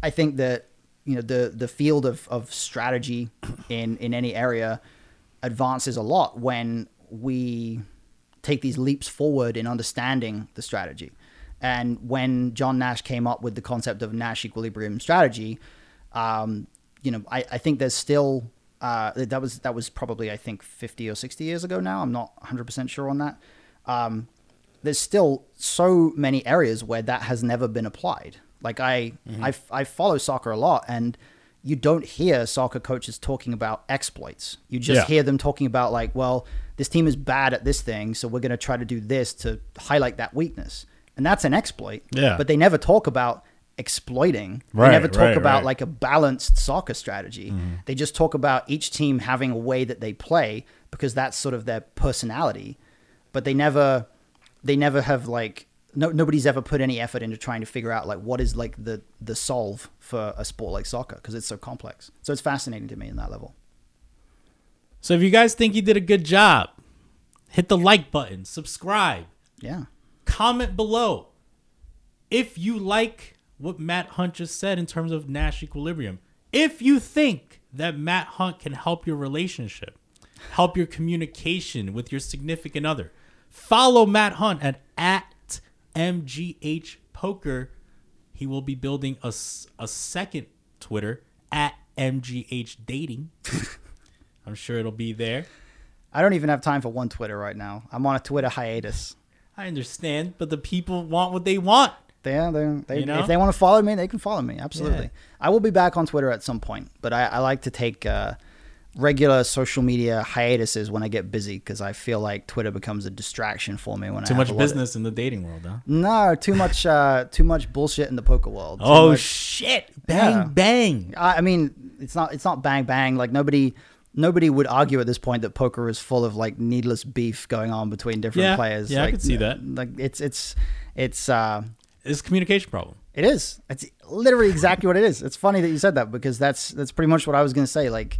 i think that you know the the field of of strategy in in any area advances a lot when we take these leaps forward in understanding the strategy. And when John Nash came up with the concept of Nash equilibrium strategy, um, you know, I, I think there's still uh, that was that was probably I think 50 or 60 years ago now. I'm not 100 percent sure on that. Um, there's still so many areas where that has never been applied. Like I, I, I follow soccer a lot, and you don't hear soccer coaches talking about exploits. You just Yeah. hear them talking about like, well, this team is bad at this thing, so we're going to try to do this to highlight that weakness, and that's an exploit. Yeah. But they never talk about exploiting. Right, they never talk right, about right. like a balanced soccer strategy. Mm-hmm. They just talk about each team having a way that they play because that's sort of their personality. But they never, they never have like no nobody's ever put any effort into trying to figure out like what is like the the solve for a sport like soccer because it's so complex. So it's fascinating to me in that level. So if you guys think you did a good job, hit the like button, subscribe, Yeah. comment below. If you like what Matt Hunt just said in terms of Nash equilibrium, if you think that Matt Hunt can help your relationship, help your communication with your significant other, follow Matt Hunt at, at MGH Poker. He will be building a, a second Twitter at MGH Dating. [laughs] I'm sure it'll be there. I don't even have time for one Twitter right now. I'm on a Twitter hiatus. I understand, but the people want what they want. They, they, they You know? if they want to follow me, they can follow me. Absolutely. Yeah. I will be back on Twitter at some point, but I, I like to take uh, regular social media hiatuses when I get busy because I feel like Twitter becomes a distraction for me when I Too have much a lot of- business in the dating world, huh? no, too much, uh, too much bullshit in the poker world. Too Oh much- shit! Bang Yeah. bang! I I mean, it's not it's not bang bang. Like nobody nobody would argue at this point that poker is full of like needless beef going on between different Yeah. players. Yeah, I like, could see that. Like it's it's it's uh It's a communication problem. it is. It's literally exactly what it is. It's funny that you said that because that's that's pretty much what I was gonna say. Like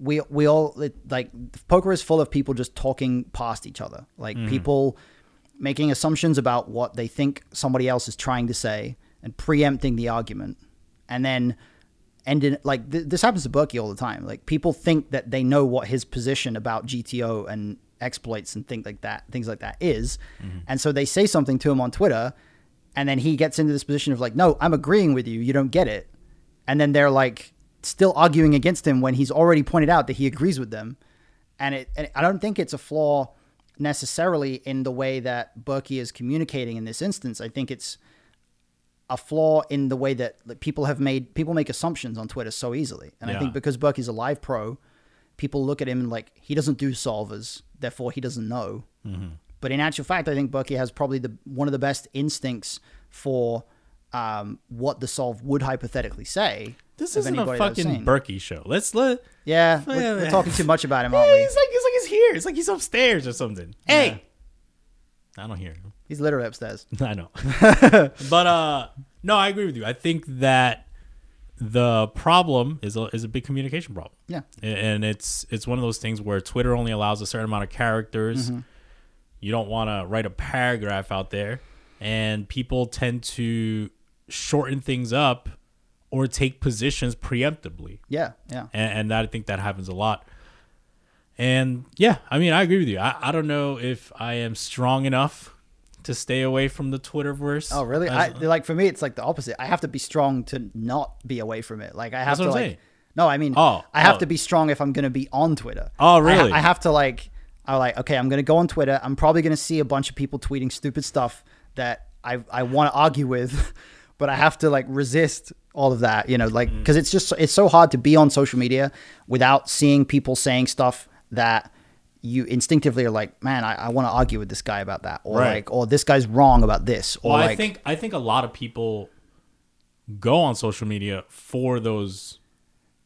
we we all it, like poker is full of people just talking past each other. Like mm-hmm. people making assumptions about what they think somebody else is trying to say and preempting the argument, and then ending like th- this happens to Berkey all the time. Like people think that they know what his position about GTO and exploits and things like that, things like that is, mm-hmm. and so they say something to him on Twitter, and then he gets into this position of like, no, I'm agreeing with you. You don't get it, and then they're like still arguing against him when he's already pointed out that he agrees with them, and it. And I don't think it's a flaw necessarily in the way that Berkey is communicating in this instance. I think it's a flaw in the way that like, people have made people make assumptions on Twitter so easily. And I think because Berkey's a live pro, people look at him like he doesn't do solvers, therefore he doesn't know. Mm-hmm. But in actual fact, I think Berkey has probably the one of the best instincts for um, what the solve would hypothetically say. This isn't a anybody that I've fucking. Berkey show. Let's let. Yeah, Yeah, we're, we're talking too much about him, [laughs] Yeah, aren't we? he's like he's like he's here. It's like he's upstairs or something. Hey, I don't hear him. He's literally upstairs. [laughs] I know. but uh no, I agree with you. I think that the problem is a, is a big communication problem. Yeah. And it's it's one of those things where Twitter only allows a certain amount of characters. Mm-hmm. You don't want to write a paragraph out there and people tend to shorten things up or take positions preemptively Yeah, yeah. and, and that I think that happens a lot. And yeah, I mean, I agree with you. I, I don't know if I am strong enough to stay away from the Twitterverse. Oh, really? I, like for me, it's like the opposite. I have to be strong to not be away from it. Like I have That's what to I'm like. saying. No, I mean, Oh, I have oh. to be strong if I'm going to be on Twitter. Oh, I really? I, have to like. I'm like, okay, I'm going to go on Twitter. I'm probably going to see a bunch of people tweeting stupid stuff that I I want to argue with, [laughs] but I have to like resist all of that. You know, like Mm. because it's just it's so hard to be on social media without seeing people saying stuff that you instinctively are like, man, I, I want to argue with this guy about that, or Right. like, or this guy's wrong about this, or well, like, I think I think a lot of people go on social media for those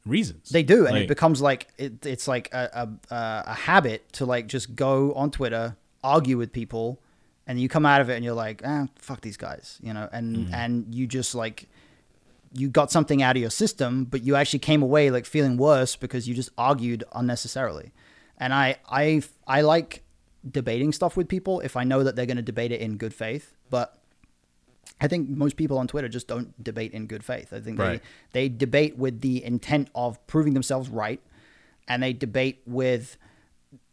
reasons. They do, and Like, it becomes like it, it's like a, a a habit to like just go on Twitter, argue with people, and you come out of it and you're like, ah, fuck these guys, you know, and Mm-hmm. and you just like you got something out of your system, but you actually came away like feeling worse because you just argued unnecessarily. And I I I like debating stuff with people if I know that they're going to debate it in good faith, but I think most people on Twitter just don't debate in good faith. I think Right. they they debate with the intent of proving themselves right, and they debate with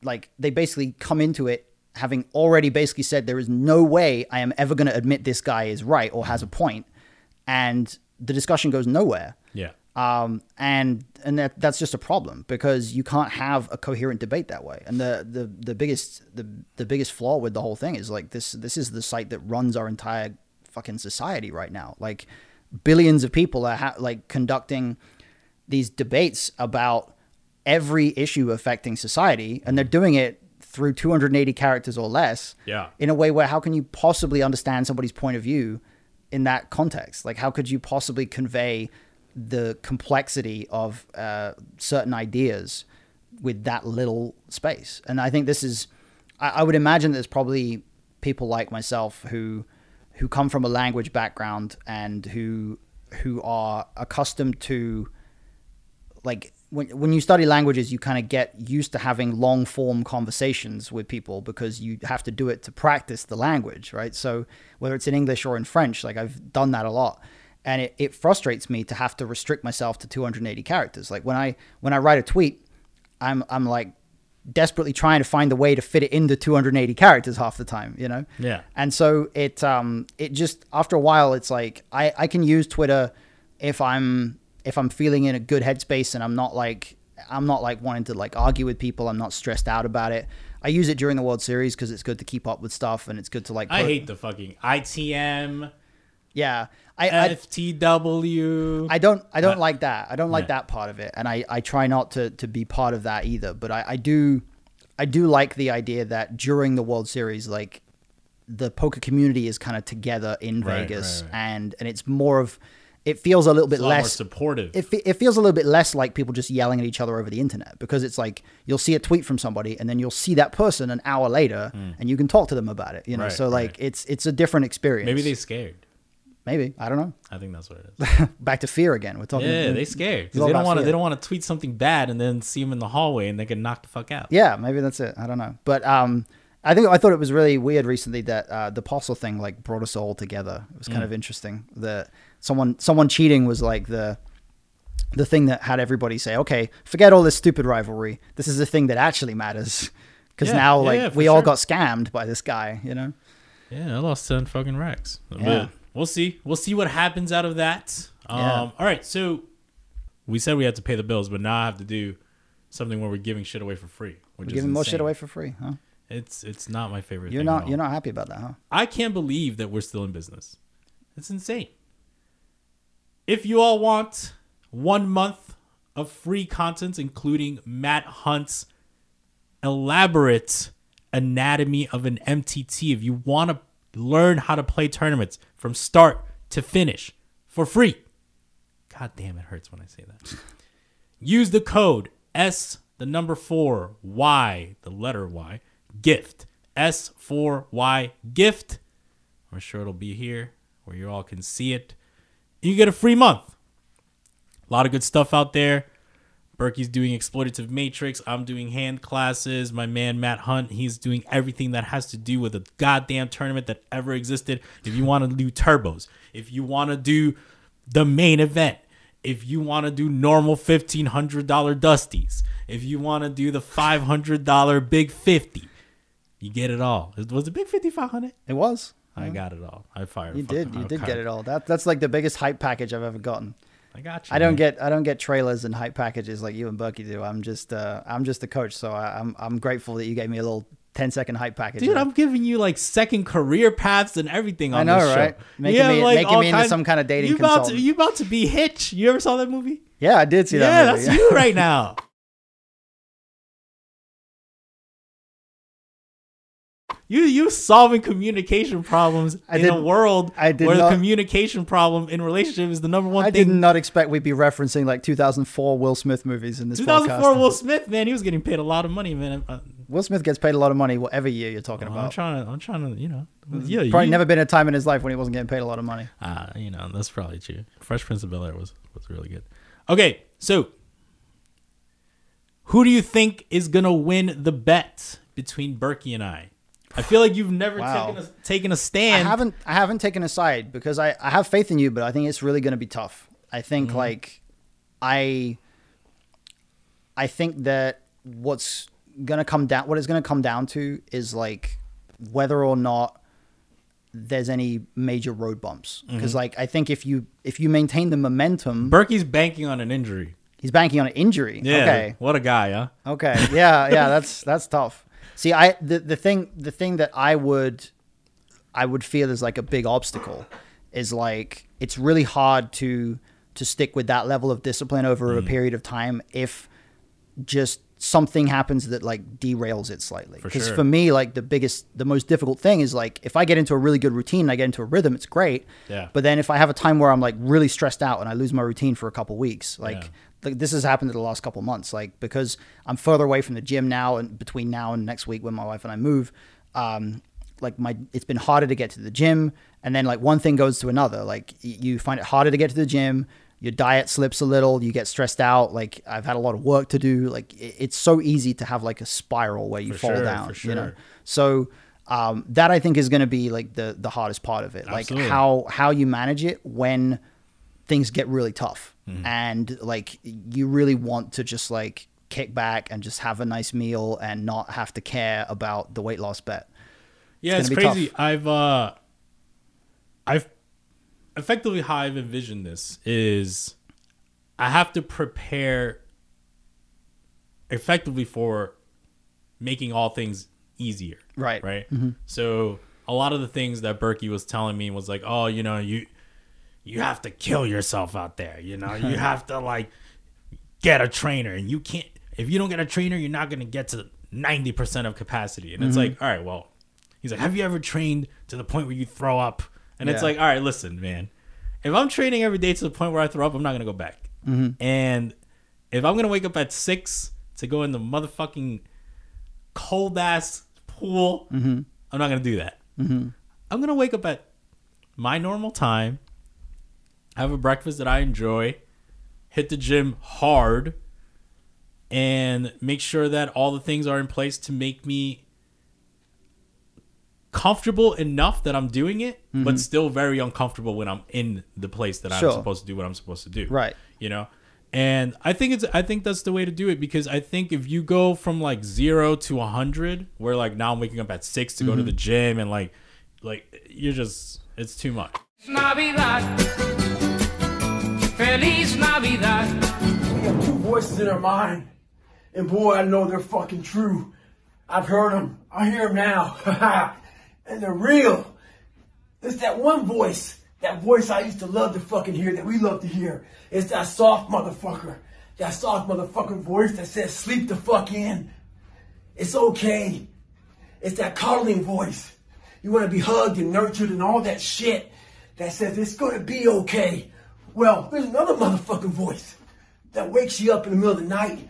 like they basically come into it having already basically said there is no way I am ever going to admit this guy is right or has a point, and the discussion goes nowhere. yeah. Um, and and that that's just a problem because you can't have a coherent debate that way. And the the the biggest the the biggest flaw with the whole thing is like this this is the site that runs our entire fucking society right now. Like billions of people are ha- like conducting these debates about every issue affecting society, and they're doing it through 280 characters or less. Yeah. In a way where how can you possibly understand somebody's point of view in that context? Like, how could you possibly convey the complexity of uh, certain ideas with that little space? And I think this is, I, I would imagine there's probably people like myself who who come from a language background and who who are accustomed to like when when you study languages, you kind of get used to having long form conversations with people because you have to do it to practice the language, right? So whether it's in English or in French, like I've done that a lot, and it, it frustrates me to have to restrict myself to 280 characters. Like when I when I write a tweet, I'm I'm like desperately trying to find a way to fit it into 280 characters half the time, you know? Yeah. And so it um it just after a while it's like I I can use Twitter if I'm if I'm feeling in a good headspace and I'm not like I'm not like wanting to like argue with people. I'm not stressed out about it. I use it during the World Series because it's good to keep up with stuff and it's good to like. I hate the fucking ITM, Yeah, I I, FTW. I don't I don't Uh, like that. I don't like yeah. that part of it, and I, I try not to, to be part of that either. But I, I do I do like the idea that during the World Series, like the poker community is kind of together in Right, Vegas, right, right. and and it's more of it feels a little bit a less supportive. it, it feels a little bit less like people just yelling at each other over the internet because it's like you'll see a tweet from somebody and then you'll see that person an hour later and you can talk to them about it you know. Right, so like right. it's it's a different experience Maybe they're scared. maybe i don't know I think that's what it is. [laughs] back to fear again we're talking yeah, they scared because they don't want to. They don't want to tweet something bad and then see them in the hallway and they get knocked the fuck out. yeah maybe that's it i don't know but um i think i thought it was really weird recently that uh, the Postle thing like brought us all together it was kind Mm. of interesting that someone someone cheating was like the the thing that had everybody say okay forget all this stupid rivalry this is the thing that actually matters [laughs] because Yeah, now like yeah, we all got scammed by this guy you know Yeah, I lost ten fucking racks. Yeah. But we'll see. We'll see what happens out of that. Um, Yeah. All right, so we said we had to pay the bills, but now I have to do something where we're giving shit away for free. Which we're is giving more shit away for free huh It's it's not my favorite. you're not you're not happy about that huh I can't believe that we're still in business. It's insane. If you all want one month of free content, including Matt Hunt's elaborate anatomy of an MTT. If you want to learn how to play tournaments from start to finish for free. God damn, it hurts when I say that. [laughs] Use the code S, the number four, Y, the letter Y, gift. S4Y gift. I'm sure it'll be here where you all can see it. You get a free month. A lot of good stuff out there. Berkey's doing exploitative matrix. I'm doing hand classes. My man Matt Hunt, he's doing everything that has to do with a goddamn tournament that ever existed. If you want to do turbos, if you want to do the main event, if you want to do normal $1,500 dusties, if you want to do the $500 big 50, you get it all. Was it big 5500? It was. I got it all. I fired. You did. You did get it all. That that's like the biggest hype package I've ever gotten. I got you. I don't man. get I don't get trailers and hype packages like you and Berkey do. I'm just uh, I'm just the coach, so I, I'm I'm grateful that you gave me a little 10 second hype package. Dude. I'm giving you like second career paths and everything on I know, this show. Making have, me- making me into some kind of dating you about to. You about to be Hitch? You ever saw that movie? yeah, I did see yeah, that. movie. Yeah, that's you right now. [laughs] You you solving communication problems I in a world I where not- the communication problem in relationship is the number one thing. I did not expect we'd be referencing like 2004 Will Smith movies in this 2004 podcast. Will Smith, man, he was getting paid a lot of money, man. Uh, Will Smith gets paid a lot of money whatever year you're talking about. I'm trying to, I'm trying to, you know, yeah, Probably you, never been a time in his life when he wasn't getting paid a lot of money. Ah, you know, that's probably true. Fresh Prince of Bel Air was was really good. Okay, so who do you think is gonna win the bet between Berkey and I? I feel like you've never Wow. taken a, taken a I stand. haven't I haven't taken a side because I, I have faith in you, but I think it's really going to be tough. I think Mm-hmm. like I I think that what's going to come down what it's going to come down to is like whether or not there's any major road bumps Mm-hmm. because like I think if you if you maintain the momentum, Berkey's banking on an injury. he's banking on an injury. Yeah. Okay. What a guy, huh? Okay. Yeah, yeah, that's that's tough. See, I the, the thing the thing that I would I would feel is like a big obstacle is like it's really hard to to stick with that level of discipline over Mm. a period of time if just something happens that like derails it slightly. For Because sure. for me, like the biggest, the most difficult thing is like if I get into a really good routine, and I get into a rhythm, it's great. Yeah. But then if I have a time where I'm like really stressed out and I lose my routine for a couple weeks, like Yeah. Like this has happened in the last couple months, like because I'm further away from the gym now, and between now and next week when my wife and I move, um, like my it's been harder to get to the gym, and then like one thing goes to another. Like you find it harder to get to the gym. Your diet slips a little. You get stressed out. Like I've had a lot of work to do. Like it's so easy to have like a spiral where you For fall sure, down. for You know, so um, that I think is going to be like the the hardest part of it. Absolutely. Like how how you manage it when things get really tough Mm-hmm. and like you really want to just like kick back and just have a nice meal and not have to care about the weight loss bet. Yeah, It's it's, crazy. I've uh I've effectively how I've envisioned this is I have to prepare effectively for making all things easier. Right. Right. So a lot of the things that Berkey was telling me was like, oh, you know, you you have to kill yourself out there. You know, you [laughs] have to like get a trainer, and you can't. If you don't get a trainer, you're not gonna get to ninety percent of capacity. And it's Mm-hmm. like, all right, well, he's like, have you ever trained to the point where you throw up? And it's like, all right, listen, man. If I'm training every day to the point where I throw up, I'm not gonna go back. Mm-hmm. And if I'm gonna wake up at six to go in the motherfucking cold ass pool, Mm-hmm. I'm not gonna do that. I'm gonna wake up at my normal time, have a breakfast that I enjoy, hit the gym hard, and make sure that all the things are in place to make me comfortable enough that I'm doing it, but mm-hmm. still very uncomfortable when I'm in the place that Sure. I'm supposed to do what I'm supposed to do. Right. You know? And I think it's I think that's the way to do it because I think if you go from like zero to a hundred, where like now I'm waking up at six to go to mm-hmm. the gym and like like you're just it's too much. Navidad. Feliz Navidad. got two voices in our mind. And boy, I know they're fucking true. I've heard them. I hear them now. [laughs] and they're real. It's that one voice. That voice I used to love to fucking hear, that we love to hear. It's that soft motherfucker. That soft motherfucking voice that says sleep the fuck in. It's okay. It's that coddling voice. You want to be hugged and nurtured and all that shit that says it's going to be okay. Well, there's another motherfucking voice that wakes you up in the middle of the night.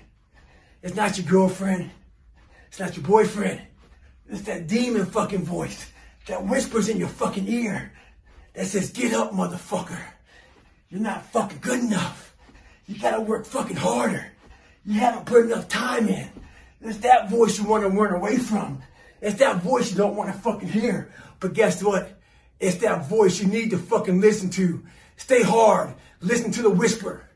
It's not your girlfriend. It's not your boyfriend. It's that demon fucking voice that whispers in your fucking ear that says, get up, motherfucker. You're not fucking good enough. You gotta work fucking harder. You haven't put enough time in. It's that voice you want to run away from. It's that voice you don't want to fucking hear. But guess what? It's that voice you need to fucking listen to. Stay hard. Listen to the whisper.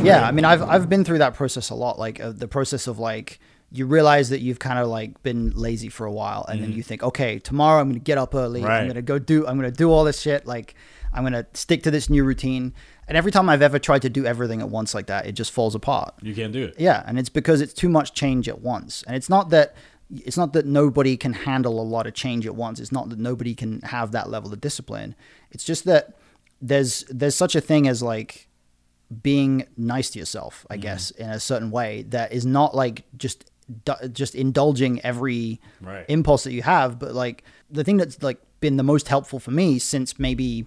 Yeah, I mean, I've I've been through that process a lot. Like uh, the process of like you realize that you've kind of like been lazy for a while, and then you think, okay, tomorrow I'm gonna get up early. I'm gonna go do. I'm gonna do all this shit. Like I'm gonna stick to this new routine. And every time I've ever tried to do everything at once like that, it just falls apart. You can't do it. Yeah, and it's because it's too much change at once. And it's not that it's not that nobody can handle a lot of change at once. It's not that nobody can have that level of discipline. It's just that there's there's such a thing as like being nice to yourself, I mm-hmm. guess, in a certain way that is not like just just indulging every Right. impulse that you have, but like the thing that's like been the most helpful for me since maybe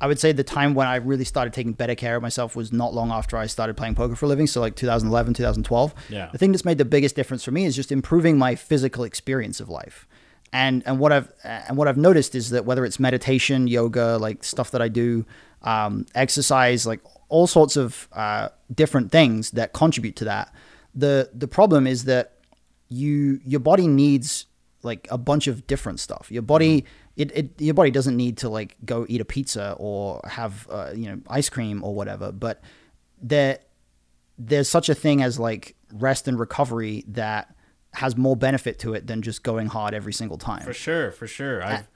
I would say the time when I really started taking better care of myself was not long after I started playing poker for a living. So like 2011, 2012. Yeah. The thing that's made the biggest difference for me is just improving my physical experience of life. And and what I've and what I've noticed is that whether it's meditation, yoga, like stuff that I do, um, exercise, like all sorts of uh, different things that contribute to that. The the problem is that you your body needs like a bunch of different stuff. Your body it, it your body doesn't need to like go eat a pizza or have uh, you know ice cream or whatever, but there there's such a thing as like rest and recovery that has more benefit to it than just going hard every single time. For sure, for sure. Uh, I've,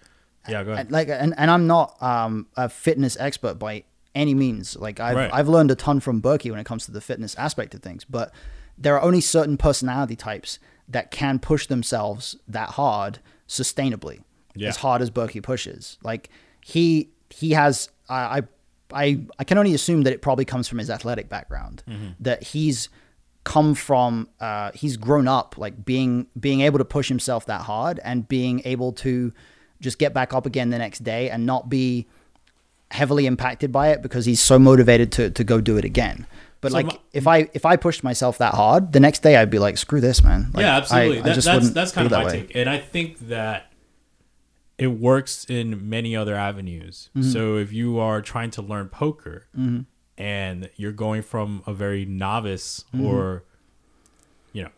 yeah, go ahead. And, like and, and I'm not um, a fitness expert by any means. Like I've Right. I've learned a ton from Berkey when it comes to the fitness aspect of things, but there are only certain personality types that can push themselves that hard sustainably. Yeah. As hard as Berkey pushes. Like he he has I I I, I can only assume that it probably comes from his athletic background. Mm-hmm. That he's come from uh, he's grown up like being being able to push himself that hard and being able to just get back up again the next day and not be heavily impacted by it because he's so motivated to, to go do it again. But So like my- if I if I pushed myself that hard, the next day I'd be like, screw this, man. Like, yeah, absolutely. I That- just that's wouldn't that's kind of my way. take, and I think that it works in many other avenues. Mm-hmm. So if you are trying to learn poker and you're going from a very novice Mm-hmm. or you know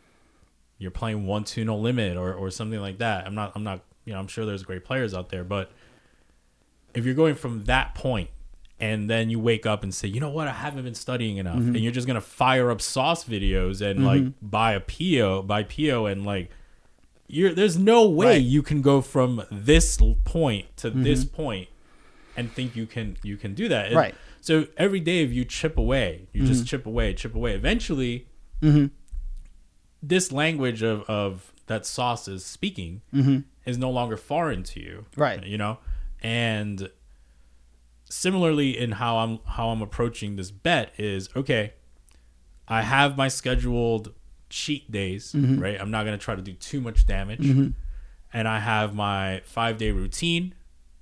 you're playing one two no limit or or something like that. I'm not I'm not you know I'm sure there's great players out there, but if you're going from that point and then you wake up and say, you know what, I haven't been studying enough, Mm-hmm. and you're just gonna fire up sauce videos and like buy a PO, buy PO, and like you're there's no way Right. you can go from this point to this point and think you can you can do that. And Right. So every day if you chip away, you just mm-hmm. chip away, chip away. Eventually, mm-hmm. this language of of that sauce is speaking mm-hmm. is no longer foreign to you. Right. You know, and similarly in how I'm how I'm approaching this bet is okay. I have my scheduled cheat days, right? I'm not gonna try to do too much damage, and I have my five day routine,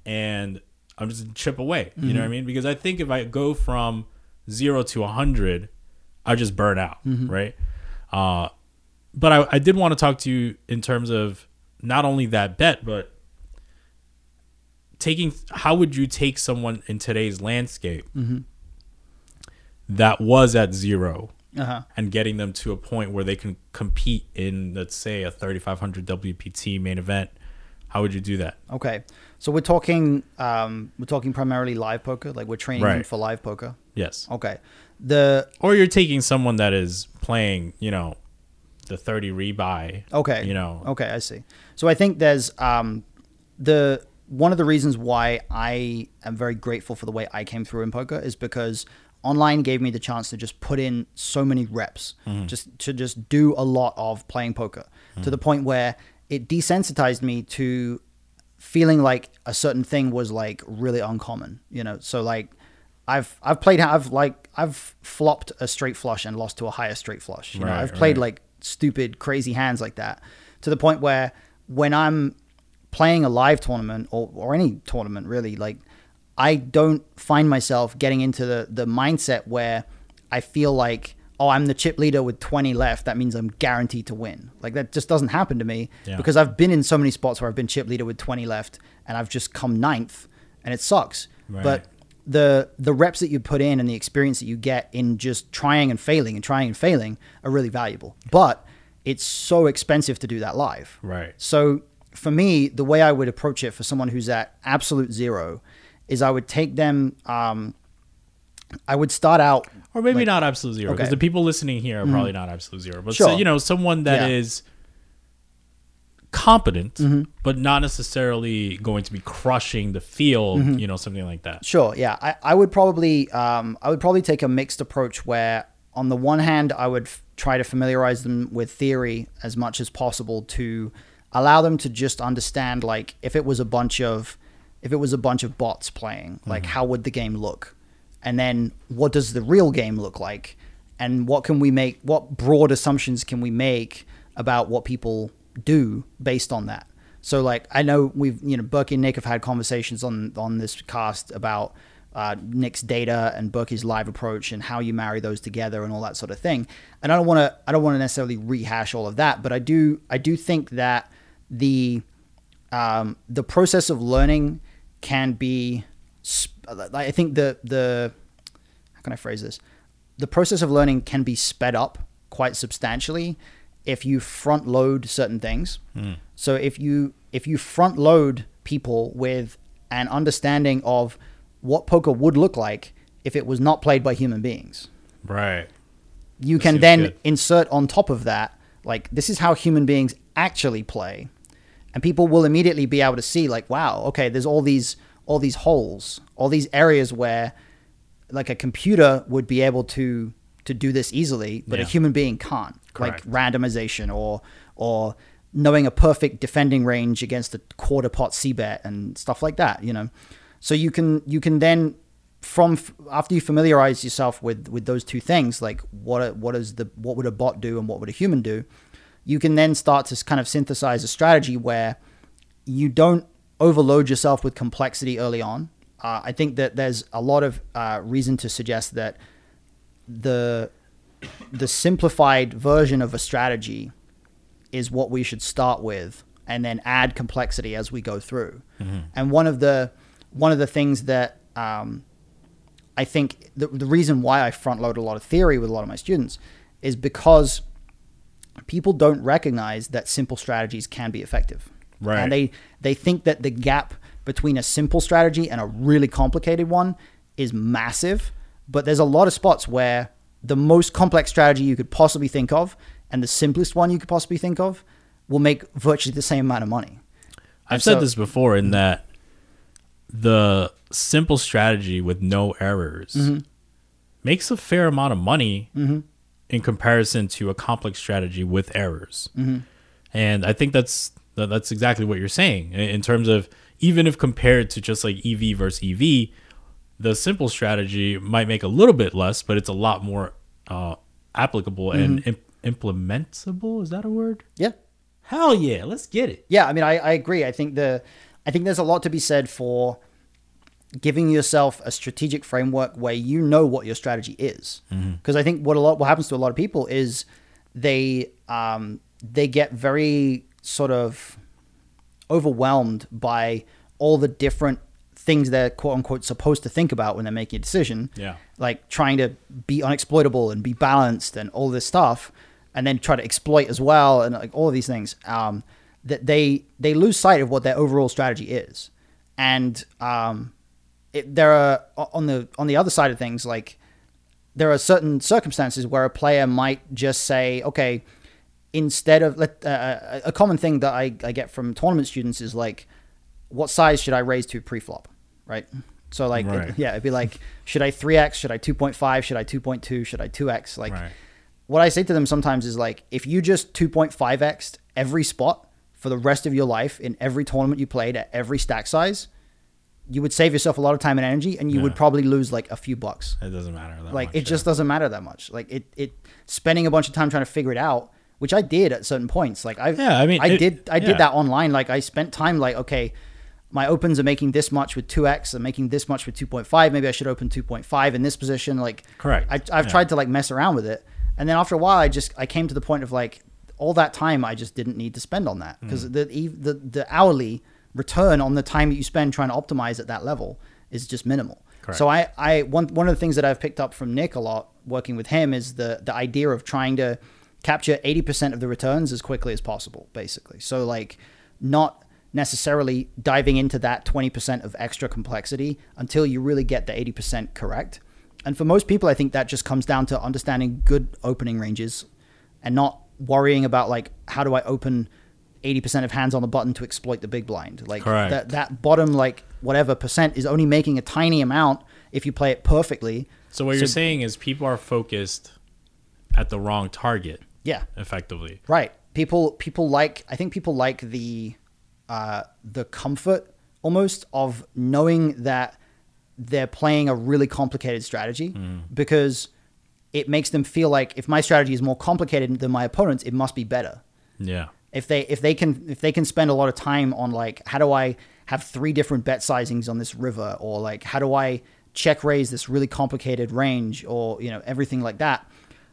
and I'm just chip away. You know what I mean? Because I think if I go from zero to a hundred, I just burn out, right? Uh, but I, I did want to talk to you in terms of not only that bet, but taking how would you take someone in today's landscape that was at 0 Uh-huh. and getting them to a point where they can compete in let's say a 3500 WPT main event how would you do that Okay. So we're talking um we're talking primarily live poker, like we're training Right. for live poker. yes Okay. The or you're taking someone that is playing you know the 30 rebuy Okay. you know Okay, I see. So I think there's um the one of the reasons why I am very grateful for the way I came through in poker is because online gave me the chance to just put in so many reps, just to just do a lot of playing poker to the point where it desensitized me to feeling like a certain thing was like really uncommon, you know. So like I've I've played I've like I've flopped a straight flush and lost to a higher straight flush. You know, I've played right. like stupid, crazy hands like that to the point where when I'm playing a live tournament or, or any tournament really, like I don't find myself getting into the, the mindset where I feel like, oh, I'm the chip leader with 20 left. That means I'm guaranteed to win. Like that just doesn't happen to me Yeah. because I've been in so many spots where I've been chip leader with 20 left and I've just come ninth and it sucks. Right. But the the reps that you put in and the experience that you get in just trying and failing and trying and failing are really valuable. But it's so expensive to do that live. Right. So for me, the way I would approach it for someone who's at absolute zero is I would take them. Um, I would start out. Or maybe not absolute zero, because Okay. Mm-hmm. the people listening here are probably not absolute zero. But Sure. so, you know, someone that Yeah. is competent, Mm-hmm. but not necessarily going to be crushing the field, Mm-hmm. you know, something like that. Sure, yeah, I, I would probably um, I would probably take a mixed approach where on the one hand I would f- try to familiarize them with theory as much as possible to allow them to just understand like if it was a bunch of if it was a bunch of bots playing like how would the game look and then what does the real game look like and what can we make what broad assumptions can we make about what people do based on that so like i know we've you know Berkey and nick have had conversations on on this cast about uh, Nick's data and Berkey's live approach and how you marry those together and all that sort of thing. And I don't want to I don't want to necessarily rehash all of that, but I do I do think that the um, the process of learning can be Uh, I think the the how can I phrase this? The process of learning can be sped up quite substantially if you front load certain things. Hmm. So if you if you front load people with an understanding of what poker would look like if it was not played by human beings, Right. you That can then good. insert on top of that like this is how human beings actually play and people will immediately be able to see like wow okay there's all these all these holes all these areas where like a computer would be able to to do this easily but a human being can't. Correct. like randomization or or knowing a perfect defending range against a quarter pot c bet and stuff like that you know? So you can you can then from f- after you familiarize yourself with with those two things like what a, what is the what would a bot do and what would a human do you can then start to kind of synthesize a strategy where you don't overload yourself with complexity early on. Uh, i think that there's a lot of uh, reason to suggest that the the simplified version of a strategy is what we should start with and then add complexity as we go through. And one of the one of the things that um, I think the, the reason why I front load a lot of theory with a lot of my students is because people don't recognize that simple strategies can be effective. Right. And they, they think that the gap between a simple strategy and a really complicated one is massive. But there's a lot of spots where the most complex strategy you could possibly think of and the simplest one you could possibly think of will make virtually the same amount of money. I've said this before in that the simple strategy with no errors Mm-hmm. makes a fair amount of money in comparison to a complex strategy with errors. Mm-hmm. And I think that's that- that's exactly what you're saying in terms of even if compared to just like EV versus EV, the simple strategy might make a little bit less, but it's a lot more uh, applicable and Mm-hmm. imp- implementable. Is that a word? Yeah. Hell yeah, let's get it. Yeah, I mean, I, I agree. I think the, I think there's a lot to be said for giving yourself a strategic framework where you know what your strategy is. Because I think what a lot, what happens to a lot of people is they, um, they get very sort of overwhelmed by all the different things they're quote unquote supposed to think about when they're making a decision. Yeah. Like trying to be unexploitable and be balanced and all this stuff, and then try to exploit as well and like all of these things. Um, that they they lose sight of what their overall strategy is, and um, it, there are on the on the other side of things like there are certain circumstances where a player might just say, okay, instead of let uh, a common thing that I, I get from tournament students is like, what size should I raise to pre-flop, right? So like, Right. yeah, it'd be like, should I three x? Should I two point five? Should I two point two? Should I two x? Like, Right. what I say to them sometimes is like, if you just two point five x every spot for the rest of your life in every tournament you played at every stack size, you would save yourself a lot of time and energy, and you would probably lose like a few bucks. It doesn't matter. That Like much, it yeah. just doesn't matter that much. Like it, it spending a bunch of time trying to figure it out, which I did at certain points. Like I, Yeah, I mean, I it- did, I yeah. did that online. Like I spent time, like okay, my opens are making this much with two x, I'm making this much with two point five. Maybe I should open two point five in this position. Like Correct. I, I've Yeah. tried to like mess around with it, and then after a while, I just I came to the point of like all that time I just didn't need to spend on that hmm. because the, the the hourly return on the time that you spend trying to optimize at that level is just minimal. Correct. So I, I one one of the things that I've picked up from Nick a lot working with him is the the idea of trying to capture 80% of the returns as quickly as possible basically. So like not necessarily diving into that 20% of extra complexity until you really get the 80% correct. And for most people I think that just comes down to understanding good opening ranges and not worrying about like how do I open 80% of hands on the button to exploit the big blind. Like Correct. that that bottom like whatever percent is only making a tiny amount if you play it perfectly. So what you're saying is people are focused at the wrong target, Yeah. effectively. Right. People people like I think people like the uh the comfort almost of knowing that they're playing a really complicated strategy because it makes them feel like if my strategy is more complicated than my opponent's, it must be better. Yeah. if they if they can if they can spend a lot of time on like how do I have three different bet sizings on this river or like how do I check raise this really complicated range or you know everything like that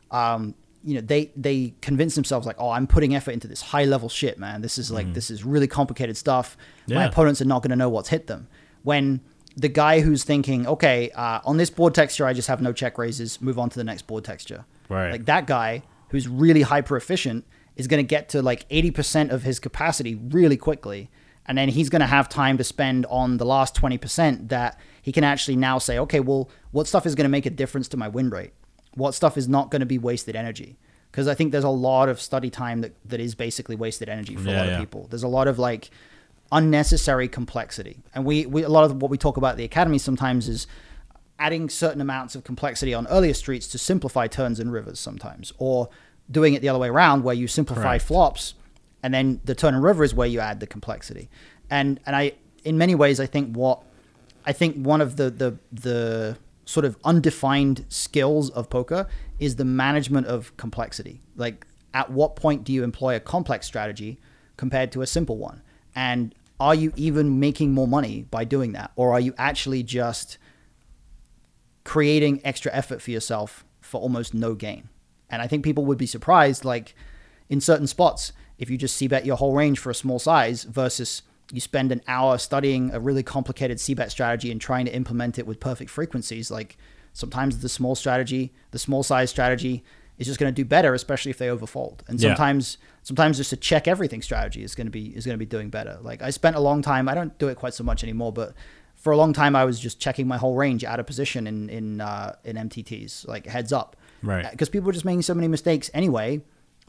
um you know they they convince themselves like oh I'm putting effort into this high level shit man. This is like this is really complicated stuff. My opponents are not going to know what's hit them. When the guy who's thinking okay uh, on this board texture I just have no check raises move on to the next board texture. Right. like that guy who's really hyper efficient is going to get to like 80% of his capacity really quickly. And then he's going to have time to spend on the last 20% that he can actually now say okay well what stuff is going to make a difference to my win rate what stuff is not going to be wasted energy because i think there's a lot of study time that, that is basically wasted energy for a lot yeah. of people there's a lot of like unnecessary complexity and we, we a lot of what we talk about at the academy sometimes is adding certain amounts of complexity on earlier streets to simplify turns and rivers sometimes, or doing it the other way around where you simplify Correct. flops and then the turn and river is where you add the complexity. And and I in many ways I think what I think one of the the the sort of undefined skills of poker is the management of complexity. Like at what point do you employ a complex strategy compared to a simple one? And are you even making more money by doing that? Or are you actually just creating extra effort for yourself for almost no gain. And I think people would be surprised, like in certain spots, if you just see bet your whole range for a small size versus you spend an hour studying a really complicated c bet strategy and trying to implement it with perfect frequencies. Like sometimes the small strategy, the small size strategy is just going to do better, especially if they overfold. And Yeah. sometimes, sometimes just a check everything strategy is going to be is going to be doing better. Like I spent a long time. I don't do it quite so much anymore, but for a long time I was just checking my whole range out of position in in uh, in MTTs, like heads up, Right. Because people were just making so many mistakes anyway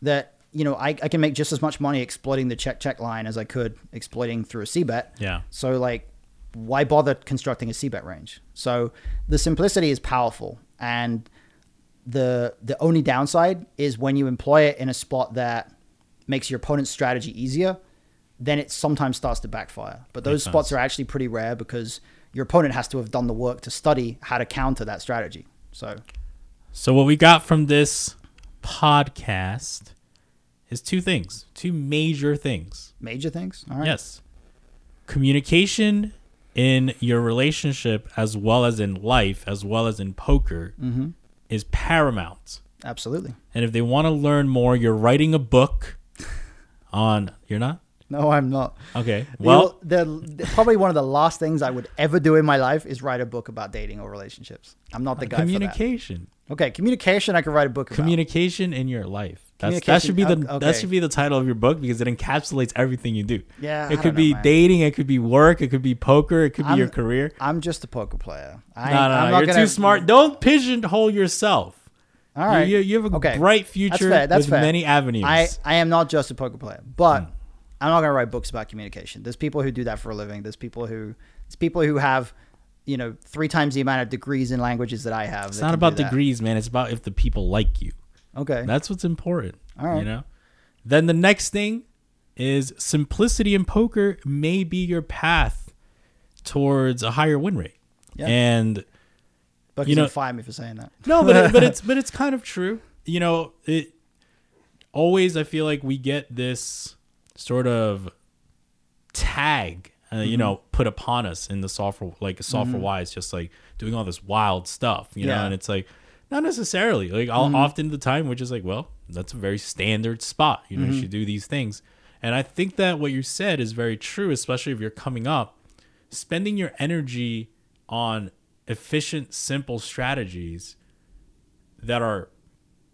that you know I, I can make just as much money exploiting the check check line as I could exploiting through a C bet. Yeah. So like, why bother constructing a C bet range? So the simplicity is powerful, and the the only downside is when you employ it in a spot that makes your opponent's strategy easier, then it sometimes starts to backfire. But those Makes spots sense. are actually pretty rare because your opponent has to have done the work to study how to counter that strategy. So So what we got from this podcast is two things, two major things. major things. All right. Yes. Communication in your relationship as well as in life as well as in poker Mm-hmm. is paramount. Absolutely. And if they want to learn more, you're writing a book [laughs] on you're not? No, I'm not. Okay. Well, the, the- probably one of the last things I would ever do in my life is write a book about dating or relationships. I'm not the guy for communication. that. Okay, communication. I could write a book about. Communication in your life. That's, that should be the o- that should be the title of your book because it encapsulates everything you do. Yeah, It could know, be man. dating, it could be work, it could be poker, it could be I'm- your career. I'm just a poker player. I, No, no, I'm no. not You're gonna, too smart. Don't pigeonhole yourself. All right. You, you have a Okay. bright That's future fair. That's with fair. many avenues. I, I am not just a poker player, but Hmm. I'm not going to write books about communication. There's people who do that for a living. There's people who there's people who have, you know, three times the amount of degrees in languages that I have. it's not about degrees, man. It's about if the people like you. Okay. That's what's important. All right. You know? Then the next thing is simplicity in poker may be your path towards a higher win rate. Yeah. And but You know- fire me for saying that. no, but it, but [laughs] it's but it's kind of true. You know, it always I feel like we get this sort of tag, uh, you mm-hmm. know, put upon us in the software like mm-hmm. software wise, just like doing all this wild stuff, you know, and it's like not necessarily. Like I'll, mm-hmm. often the time, which is like, well, that's a very standard spot. You know, you should do these things, and I think that what you said is very true, especially if you're coming up, spending your energy on efficient, simple strategies that are,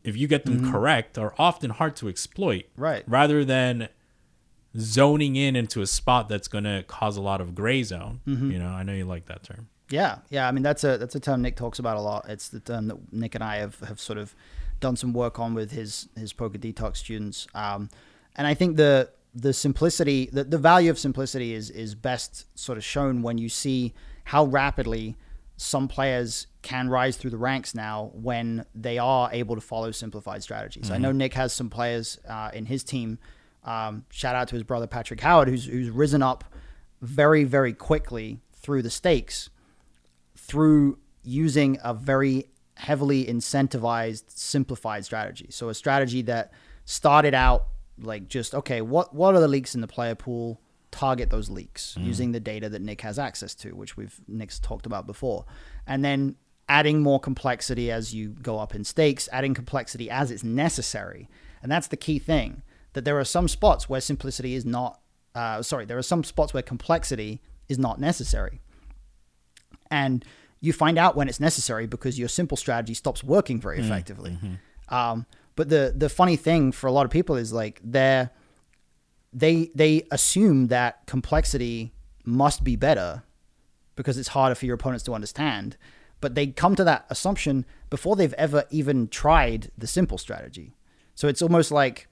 if you get them correct, are often hard to exploit. Right. Rather than zoning in into a spot that's going to cause a lot of gray zone. You know, I know you like that term. Yeah, yeah. I mean, that's a that's a term Nick talks about a lot. It's the term that Nick and I have, have sort of done some work on with his his poker detox students. Um, and I think the the simplicity, the, the value of simplicity is is best sort of shown when you see how rapidly some players can rise through the ranks now when they are able to follow simplified strategies. I know Nick has some players uh, in his team. Um, shout out to his brother Patrick Howard, who's who's risen up very very quickly through the stakes through using a very heavily incentivized simplified strategy. So a strategy that started out like just okay what what are the leaks in the player pool? Target those leaks using the data that nick has access to which we've nick's talked about before. And then adding more complexity as you go up in stakes adding complexity as it's necessary. And that's the key thing that there are some spots where simplicity is not uh, sorry there are some spots where complexity is not necessary and you find out when it's necessary because your simple strategy stops working very effectively. Um, but the the funny thing for a lot of people is like they they they assume that complexity must be better because it's harder for your opponents to understand. But they come to that assumption before they've ever even tried the simple strategy. So it's almost like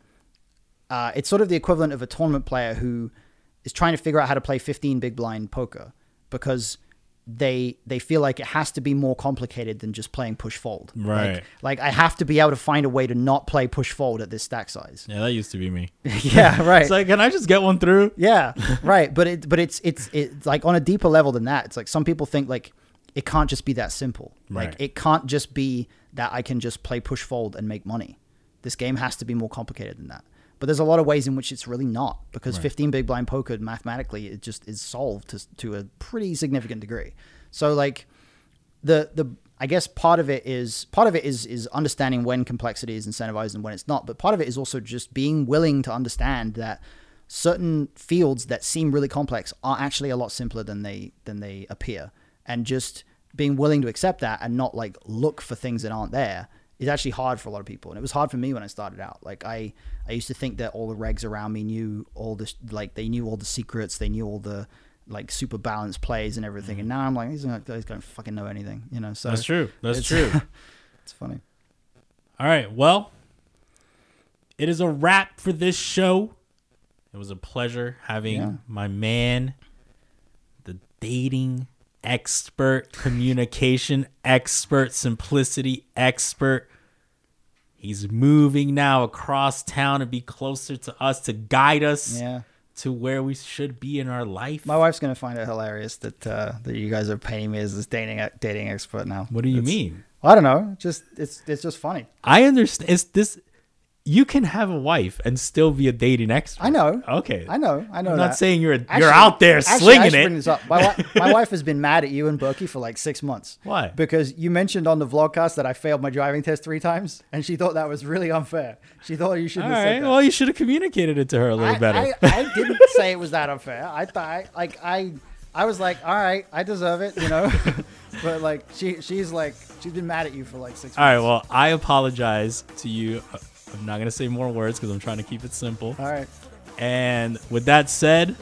uh, it's sort of the equivalent of a tournament player who is trying to figure out how to play 15 big blind poker because they they feel like it has to be more complicated than just playing push fold. Right. Like, like I have to be able to find a way to not play push fold at this stack size. Yeah, that used to be me. [laughs] yeah, [laughs] right. It's like, can I just get one through? Yeah, [laughs] right. But it, but it's it's it's like on a deeper level than that. It's like some people think like it can't just be that simple. Like it can't just be that I can just play push fold and make money. This game has to be more complicated than that. But there's a lot of ways in which it's really not because 15 big blind poker mathematically it just is solved to to a pretty significant degree. So like the the I guess part of it is part of it is is understanding when complexity is incentivized and when it's not. But part of it is also just being willing to understand that certain fields that seem really complex are actually a lot simpler than they than they appear, and just being willing to accept that and not like look for things that aren't there is actually hard for a lot of people. And it was hard for me when I started out. Like I I used to think that all the regs around me knew all this like they knew all the secrets, they knew all the like super balanced plays and everything. And mm-hmm. now I'm like, these guys don't fucking know anything, you know. So That's true. That's it's- true. [laughs] it's funny. All right. Well, it is a wrap for this show. It was a pleasure having Yeah. my man, the dating expert, communication expert, simplicity expert. He's moving now across town to be closer to us, to guide us Yeah. to where we should be in our life. My wife's gonna find it hilarious that uh, that you guys are paying me as this dating dating expert now. what do you It's- mean? I don't know. Just it's it's just funny. I understand. It's this. You can have a wife and still be a dating expert. I know. Okay. I know. I know. I'm not that. saying you're Actually- you're out there actually, I slinging bring it. this up. My, wi- [laughs] my wife has been mad at you and Berkey for like six months. Why? Because you mentioned on the vlogcast that I failed my driving test three times, and she thought that was really unfair. She thought you shouldn't have right. said that. Well, you should have communicated it to her a little I, better. I, I [laughs] didn't say it was that unfair. I thought, like, I, I was like, all right, I deserve it, you know. [laughs] but like, she, she's like, she's been mad at you for like six. All right. months. Well, I apologize to you. Uh, I'm not going to say more words because I'm trying to keep it simple. All right. And with that said,